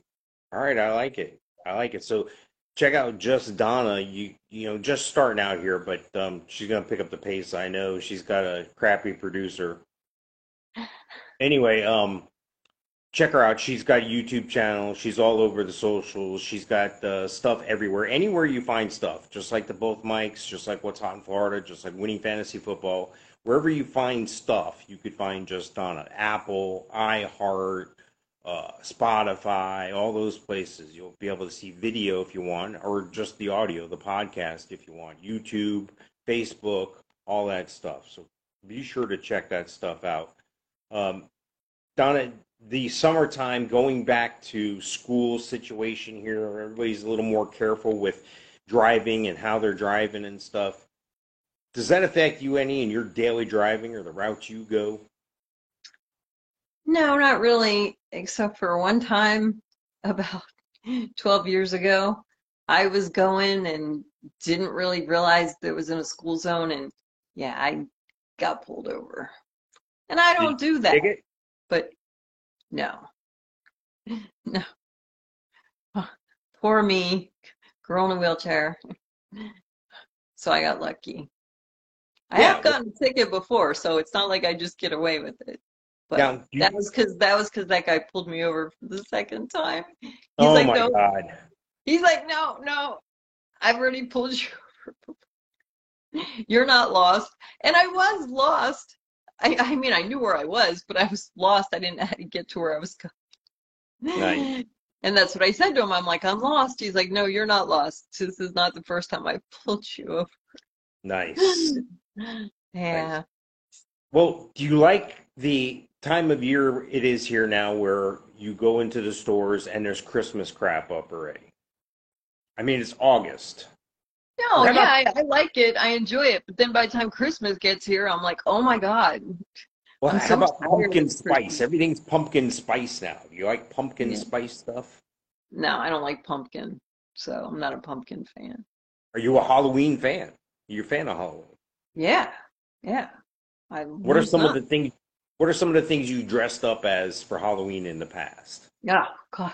All right, I like it. I like it. So check out Just Donna. You you know, just starting out here, but um she's gonna pick up the pace. I know she's got a crappy producer. Anyway, um check her out. She's got a YouTube channel. She's all over the socials. She's got uh, stuff everywhere. Anywhere you find stuff, just like the both mics, just like what's hot in Florida, just like winning fantasy football. Wherever you find stuff, you could find Just Donna. Apple, iHeart, uh, Spotify, all those places. You'll be able to see video if you want, or just the audio, the podcast if you want. YouTube, Facebook, all that stuff. So be sure to check that stuff out. Um, Donna, the summertime going back to school situation here, everybody's a little more careful with driving and how they're driving and stuff. Does that affect you any in your daily driving or the routes you go? No, not really, except for one time about 12 years ago. I was going and didn't really realize that it was in a school zone, and yeah, I got pulled over. And I don't do that, but no, no. Poor me, girl in a wheelchair. So I got lucky. I Yeah. have gotten a ticket before, so it's not like I just get away with it. But Now, that was because that was because that guy pulled me over for the second time. He's oh like, my no. God. He's like, no, no, I've already pulled you over. You're not lost. And I was lost. I, I mean, I knew where I was, but I was lost. I didn't know how to get to where I was going. Nice. And that's what I said to him. I'm like, I'm lost. He's like, no, you're not lost. This is not the first time I pulled you over. Nice. Yeah. Well, do you like the time of year it is here now where you go into the stores and there's Christmas crap up already? I mean, it's August. No, yeah, I, I like it. I enjoy it. But then by the time Christmas gets here, I'm like, oh my God. Well, I'm how so about pumpkin spice? Everything's pumpkin spice now. Do you like pumpkin Yeah. spice stuff? No, I don't like pumpkin. So I'm not a pumpkin fan. Are you a Halloween fan? You're a fan of Halloween. Yeah. Yeah. I What are some of the things? What are some of the things you dressed up as for Halloween in the past? Yeah, God.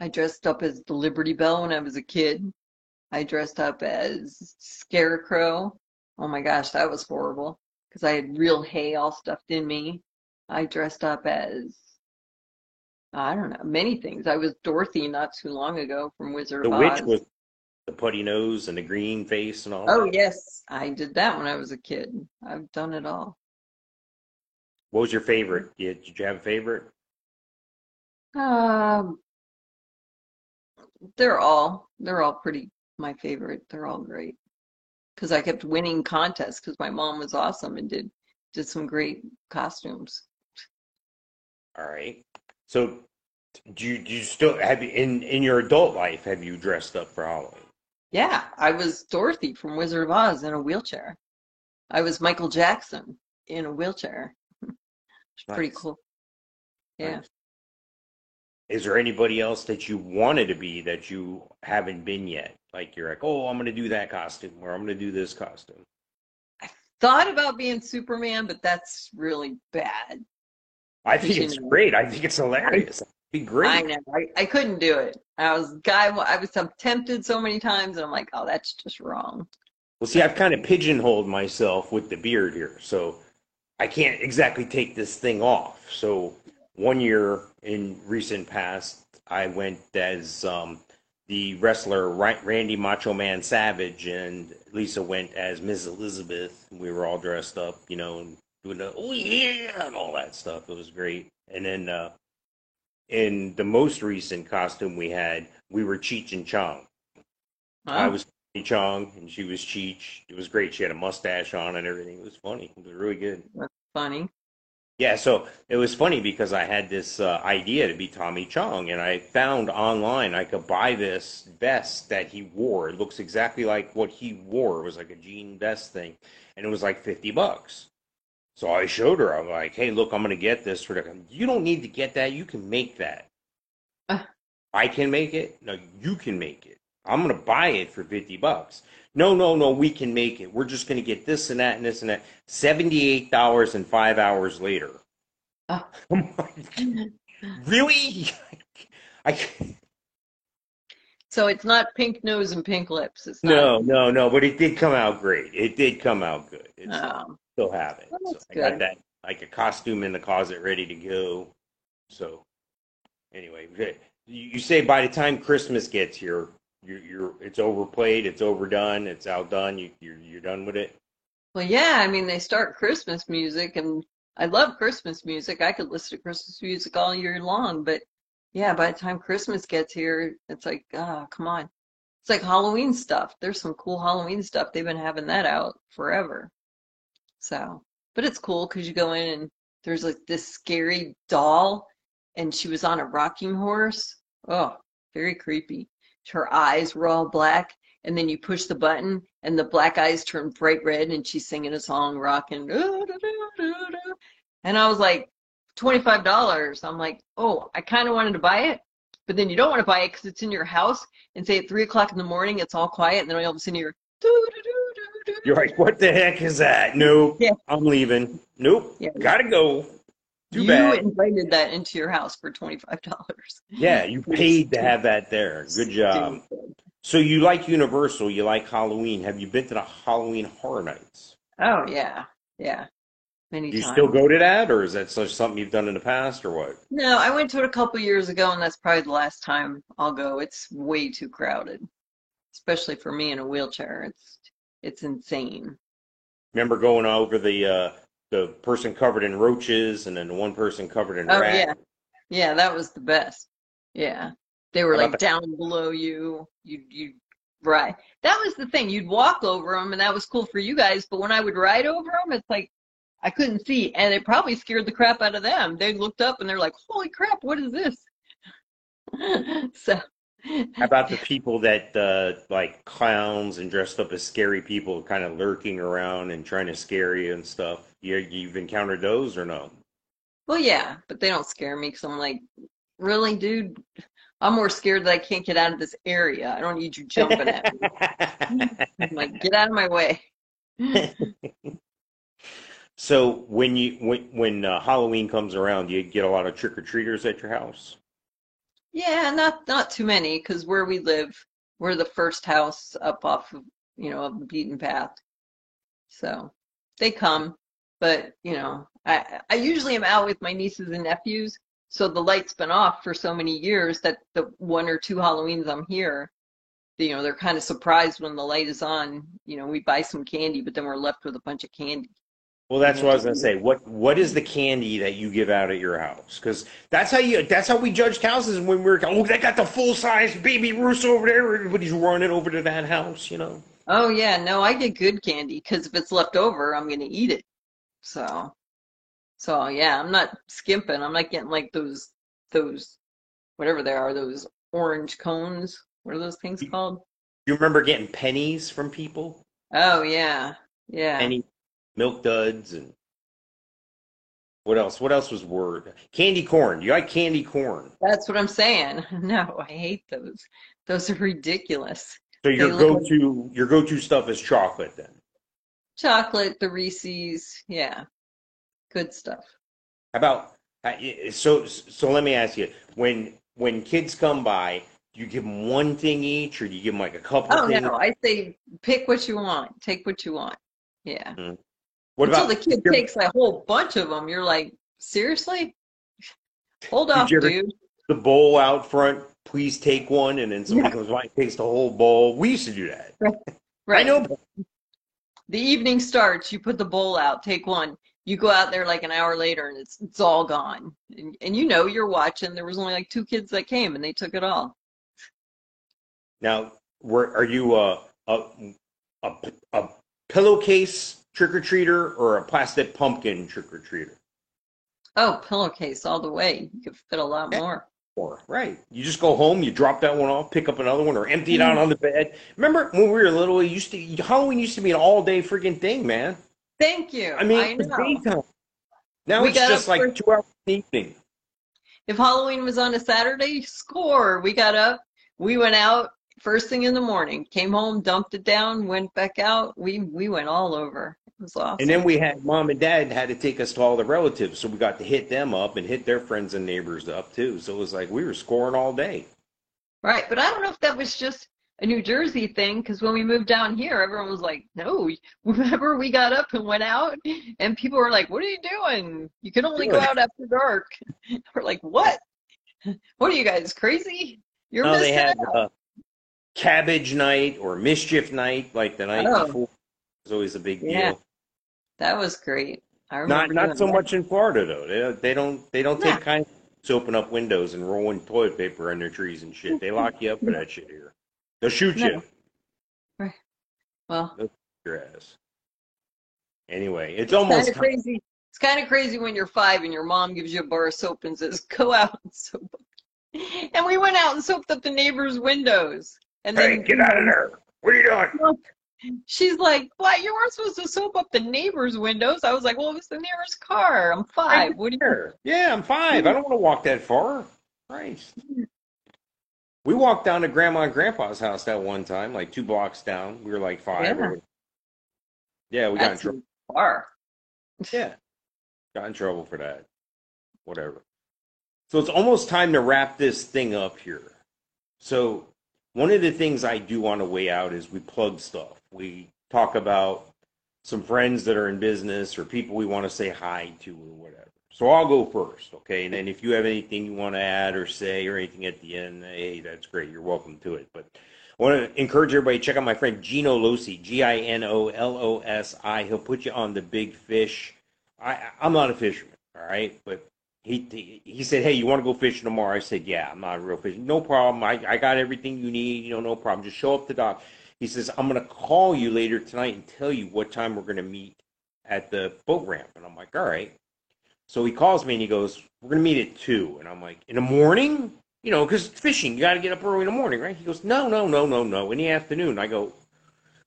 I dressed up as the Liberty Bell when I was a kid. I dressed up as Scarecrow. Oh my gosh, that was horrible because I had real hay all stuffed in me. I dressed up as, I don't know, many things. I was Dorothy not too long ago from Wizard The of witch Oz. with the putty nose and the green face and all Oh, that. yes, I did that when I was a kid. I've done it all. What was your favorite? Did, did you have a favorite? Um, they're all they're all pretty my favorite. They're all great because I kept winning contests because my mom was awesome and did did some great costumes. All right. So, do you, do you still have you in in your adult life? Have you dressed up for Halloween? Yeah, I was Dorothy from Wizard of Oz in a wheelchair. I was Michael Jackson in a wheelchair. It's pretty cool. Yeah. Nice. Is there anybody else that you wanted to be that you haven't been yet? Like you're like, oh, I'm gonna do that costume, or I'm gonna do this costume. I thought about being Superman, but that's really bad. I think it's know. great. I think it's hilarious. It'd be I know. I, I couldn't do it. I was guy. I was tempted so many times, and I'm like, oh, that's just wrong. Well, see, I've kind of pigeonholed myself with the beard here, so I can't exactly take this thing off. So one year in recent past, I went as um, the wrestler Ra- Randy Macho Man Savage, and Lisa went as Miss Elizabeth. We were all dressed up, you know, and doing the oh yeah and all that stuff. It was great. And then uh, in the most recent costume we had, we were Cheech and Chong. I was Chong and she was Cheech. It was great. She had a mustache on and everything. It was funny. It was really good. That's funny. Yeah, so it was funny because I had this uh, idea to be Tommy Chong, and I found online I could buy this vest that he wore. It looks exactly like what he wore. It was like a jean vest thing, and it was like fifty bucks. So I showed her. I'm like, "Hey, look, I'm gonna get this for the." You don't need to get that. You can make that. Uh. I can make it. No, you can make it. I'm gonna buy it for fifty bucks. No, no, no, we can make it. We're just gonna get this and that and this and that. Seventy-eight dollars and five hours later. Oh. Really? I So it's not pink nose and pink lips. It's no, not. no, no. But it did come out great. It did come out good. It's Um, still have it. Well, So I got that like a costume in the closet ready to go. So anyway, you say by the time Christmas gets here, you're, you're it's overplayed, it's overdone, it's outdone. You you're you're done with it. well, yeah. I mean, they start Christmas music, and I love Christmas music. I could listen to Christmas music all year long, but yeah, by the time Christmas gets here, it's like, oh, come on. It's like Halloween stuff. There's some cool Halloween stuff. They've been having that out forever. So, but it's cool because you go in and there's like this scary doll, and she was on a rocking horse. Oh, very creepy. Her eyes were all black, and then you push the button, and the black eyes turn bright red, and she's singing a song, rocking. And I was like, $25. I'm like, oh, I kind of wanted to buy it, but then you don't want to buy it because it's in your house, and say at three o'clock in the morning, it's all quiet, and then all of a sudden you're. You're like, what the heck is that? Nope, Yeah. I'm leaving. Nope, Yeah. gotta go. Too you bad. invited that into your house for $25. Yeah, you paid to have that there. Good job. So you like Universal, you like Halloween. Have you been to the Halloween Horror Nights? Oh, yeah. Yeah. Many Do you times. still go to that, or is that such something you've done in the past, or what? No, I went to it a couple years ago, and that's probably the last time I'll go. It's way too crowded, especially for me in a wheelchair. It's it's insane. Remember going over the uh, the person covered in roaches, and then the one person covered in Oh rats. yeah, yeah, that was the best. Yeah, they were like down below you. You you Right. That was the thing. You'd walk over them, and that was cool for you guys. But when I would ride over them, it's like I couldn't see, and it probably scared the crap out of them. They looked up and they're like, "Holy crap, what is this?" so. How about the people that uh, like clowns and dressed up as scary people, kind of lurking around and trying to scare you and stuff? You you've encountered those or no? Well, yeah, but they don't scare me because I'm like, really, dude? I'm more scared that I can't get out of this area. I don't need you jumping at me. I'm like, get out of my way. so when you when when uh, Halloween comes around, do you get a lot of trick or treaters at your house? Yeah, not not too many because where we live, we're the first house up off of you know of the beaten path. So they come, but you know, I I usually am out with my nieces and nephews, so the light's been off for so many years that the one or two Halloweens I'm here, you know, they're kind of surprised when the light is on. You know, we buy some candy, but then we're left with a bunch of candy. Well, that's what I was gonna say. What what is the candy that you give out at your house? Because that's how you that's how we judged houses when we were oh they got the full size baby Ruth over there. Everybody's running over to that house, you know. Oh yeah, no, I get good candy because if it's left over, I'm gonna eat it. So, so yeah, I'm not skimping. I'm not getting like those those whatever they are, those orange cones. What are those things called? You remember getting pennies from people? Oh yeah, yeah. Penny milk duds and what else? What else was word? Candy corn. You like candy corn? That's what I'm saying. No, I hate those. Those are ridiculous. So your They go-to your go-to stuff is chocolate then. Chocolate, the Reese's, yeah, good stuff. How about uh, so so let me ask you when when kids come by, do you give them one thing each or do you give them like a couple Oh things? no, I say pick what you want, take what you want. Yeah. What Until about the kid takes a whole bunch of them, you're like, seriously? Hold off, dude. the bowl out front? Please take one, and then somebody Yeah. comes by and takes the whole bowl. We used to do that. Right. right. I know. The evening starts, you put the bowl out, take one. You go out there like an hour later and it's it's all gone. And, and you know you're watching. There was only like two kids that came and they took it all. Now, were are you a a a, a pillowcase trick or treater or a plastic pumpkin trick or treater? Oh, pillowcase all the way. You could fit a lot Yeah. more. Or right, you just go home, you drop that one off, pick up another one, or empty it Mm. out on the bed. Remember when we were little? It used to Halloween used to be an all day freaking thing, man. Thank you. I mean, I it was daytime. Now We it's just like for- two hours in the evening. If Halloween was on a Saturday, score. We got up, we went out first thing in the morning, came home, dumped it down, went back out. We we went all over. Was awesome. And then we had mom and dad had to take us to all the relatives, so we got to hit them up and hit their friends and neighbors up too. So it was like we were scoring all day. Right, but I don't know if that was just a New Jersey thing because when we moved down here, everyone was like, "No." Remember, we got up and went out, and people were like, "What are you doing? You can only go out after dark." We're like, "What? What are you guys crazy? You're No, they missing had out." uh, cabbage night or mischief night, like the night Oh. before. It was always a big Yeah. deal. That was great. I Not remember not doing so that. much in Florida though. They, they don't they don't take kind to open up windows and rolling toilet paper their trees and shit. They lock you up for that shit here. They'll shoot you. No. Well, Your ass. Anyway, it's kind almost of crazy. It's kind of crazy when you're five and your mom gives you a bar of soap and says, "Go out and soap." up." And we went out and soaped up the neighbors' windows. And Hey, then get out of there! What are you doing? She's like, "What? You weren't supposed to soap up the neighbors' windows." I was like, "Well, it was the nearest car. I'm five. What do you?" Yeah, I'm five. I don't want to walk that far. Christ. We walked down to Grandma and Grandpa's house that one time, like two blocks down. We were like five. Yeah. Yeah, we got in That's trouble. far. Yeah, got in trouble for that. Whatever. So it's almost time to wrap this thing up here. So one of the things I do on the way out is we plug stuff. We talk about some friends that are in business or people we want to say hi to or whatever. So I'll go first, okay? And then if you have anything you want to add or say or anything at the end, hey, that's great. You're welcome to it. But I want to encourage everybody to check out my friend Gino Losi, G I N O L O S I. He'll put you on the big fish. I, I'm not a fisherman, all right? But he he- said, "Hey, you want to go fishing tomorrow?" I said, "Yeah, I'm not a real fishing. No problem. I I got everything you need. You know, no problem. Just show up to the dock." He says, "I'm gonna call you later tonight and tell you what time we're gonna meet at the boat ramp." And I'm like, "All right." So he calls me and he goes, "We're gonna meet at two. And I'm like, "In the morning?" You know, because it's fishing, you got to get up early in the morning, right? He goes, "No, no, no, no, no. In the afternoon." I go,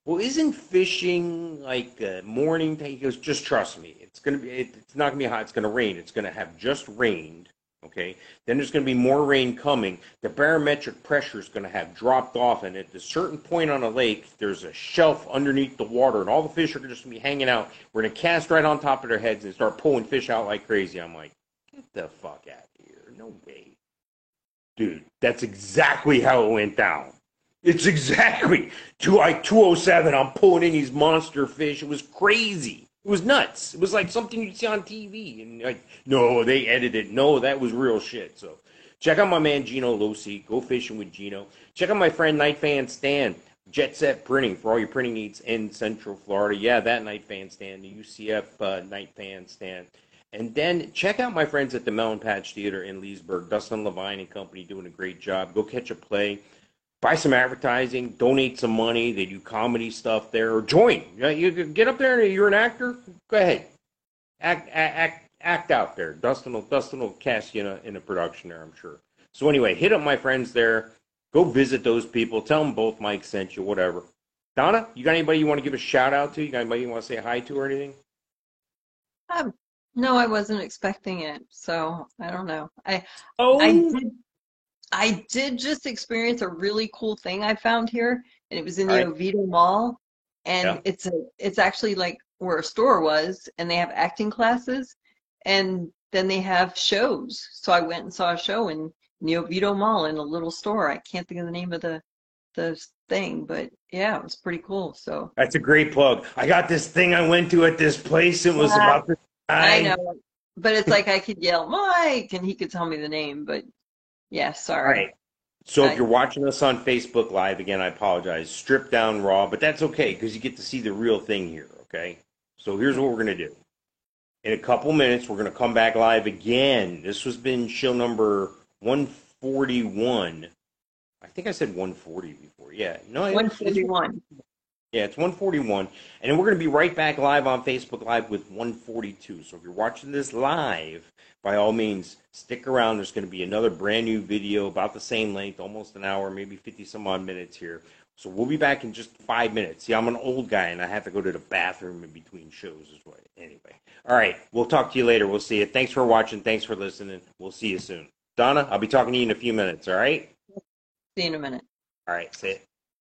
well, isn't fishing like a morning thing? He goes, just trust me. It's gonna be. It, it's not gonna be hot. It's gonna rain. It's gonna have just rained. Okay. Then there's gonna be more rain coming. The barometric pressure is gonna have dropped off, and at a certain point on a lake, there's a shelf underneath the water, and all the fish are just gonna be hanging out. We're gonna cast right on top of their heads and start pulling fish out like crazy. I'm like, get the fuck out of here. No way, dude. That's exactly how it went down. It's exactly to like 207. I'm pulling in these monster fish. It was crazy. It was nuts. It was like something you'd see on TV. And like, no, they edited. No, that was real shit. So check out my man Gino Losi. Go fishing with Gino. Check out my friend Knight Fan Stan. Jet Set Printing for all your printing needs in Central Florida. Yeah, that Knight Fan Stand, the UCF uh, Knight Fan Stand. And then check out my friends at the Melon Patch Theater in Leesburg. Dustin Levine and company doing a great job. Go catch a play buy some advertising, donate some money. They do comedy stuff there, or join. You, know, you can get up there and you're an actor. Go ahead, act act act out there. Dustin will Dustin will cast you in a in a production there, I'm sure. So anyway, hit up my friends there. Go visit those people. Tell them both Mike sent you. Whatever. Donna, you got anybody you want to give a shout out to? You got anybody you want to say hi to or anything? Um, no, I wasn't expecting it, so I don't know. I Oh, I did I did just experience a really cool thing I found here, and it was in the Right. Oviedo Mall, and Yeah. it's a it's actually like where a store was, and they have acting classes, and then they have shows. So I went and saw a show in the Oviedo Mall in a little store. I can't think of the name of the the thing, but yeah, it was pretty cool. So that's a great plug. I got this thing I went to at this place. It was about this I know, but it's like I could yell Mike, and he could tell me the name, but yeah, All sorry. right. So if you're watching us on Facebook Live, again, I apologize. Stripped down raw, but that's okay because you get to see the real thing here, okay? So here's what we're going to do. In a couple minutes, we're going to come back live again. This has been show number 141. I think I said 140 before. Yeah. No, One forty one. yeah, it's 141. And then we're going to be right back live on Facebook Live with 142. So if you're watching this live, by all means, stick around. There's going to be another brand new video about the same length, almost an hour, maybe 50 some odd minutes here. So we'll be back in just five minutes. See, I'm an old guy and I have to go to the bathroom in between shows as well. Anyway, all right, we'll talk to you later. We'll see you. Thanks for watching. Thanks for listening. We'll see you soon. Donna, I'll be talking to you in a few minutes. All right. See you in a minute. All right. Say it.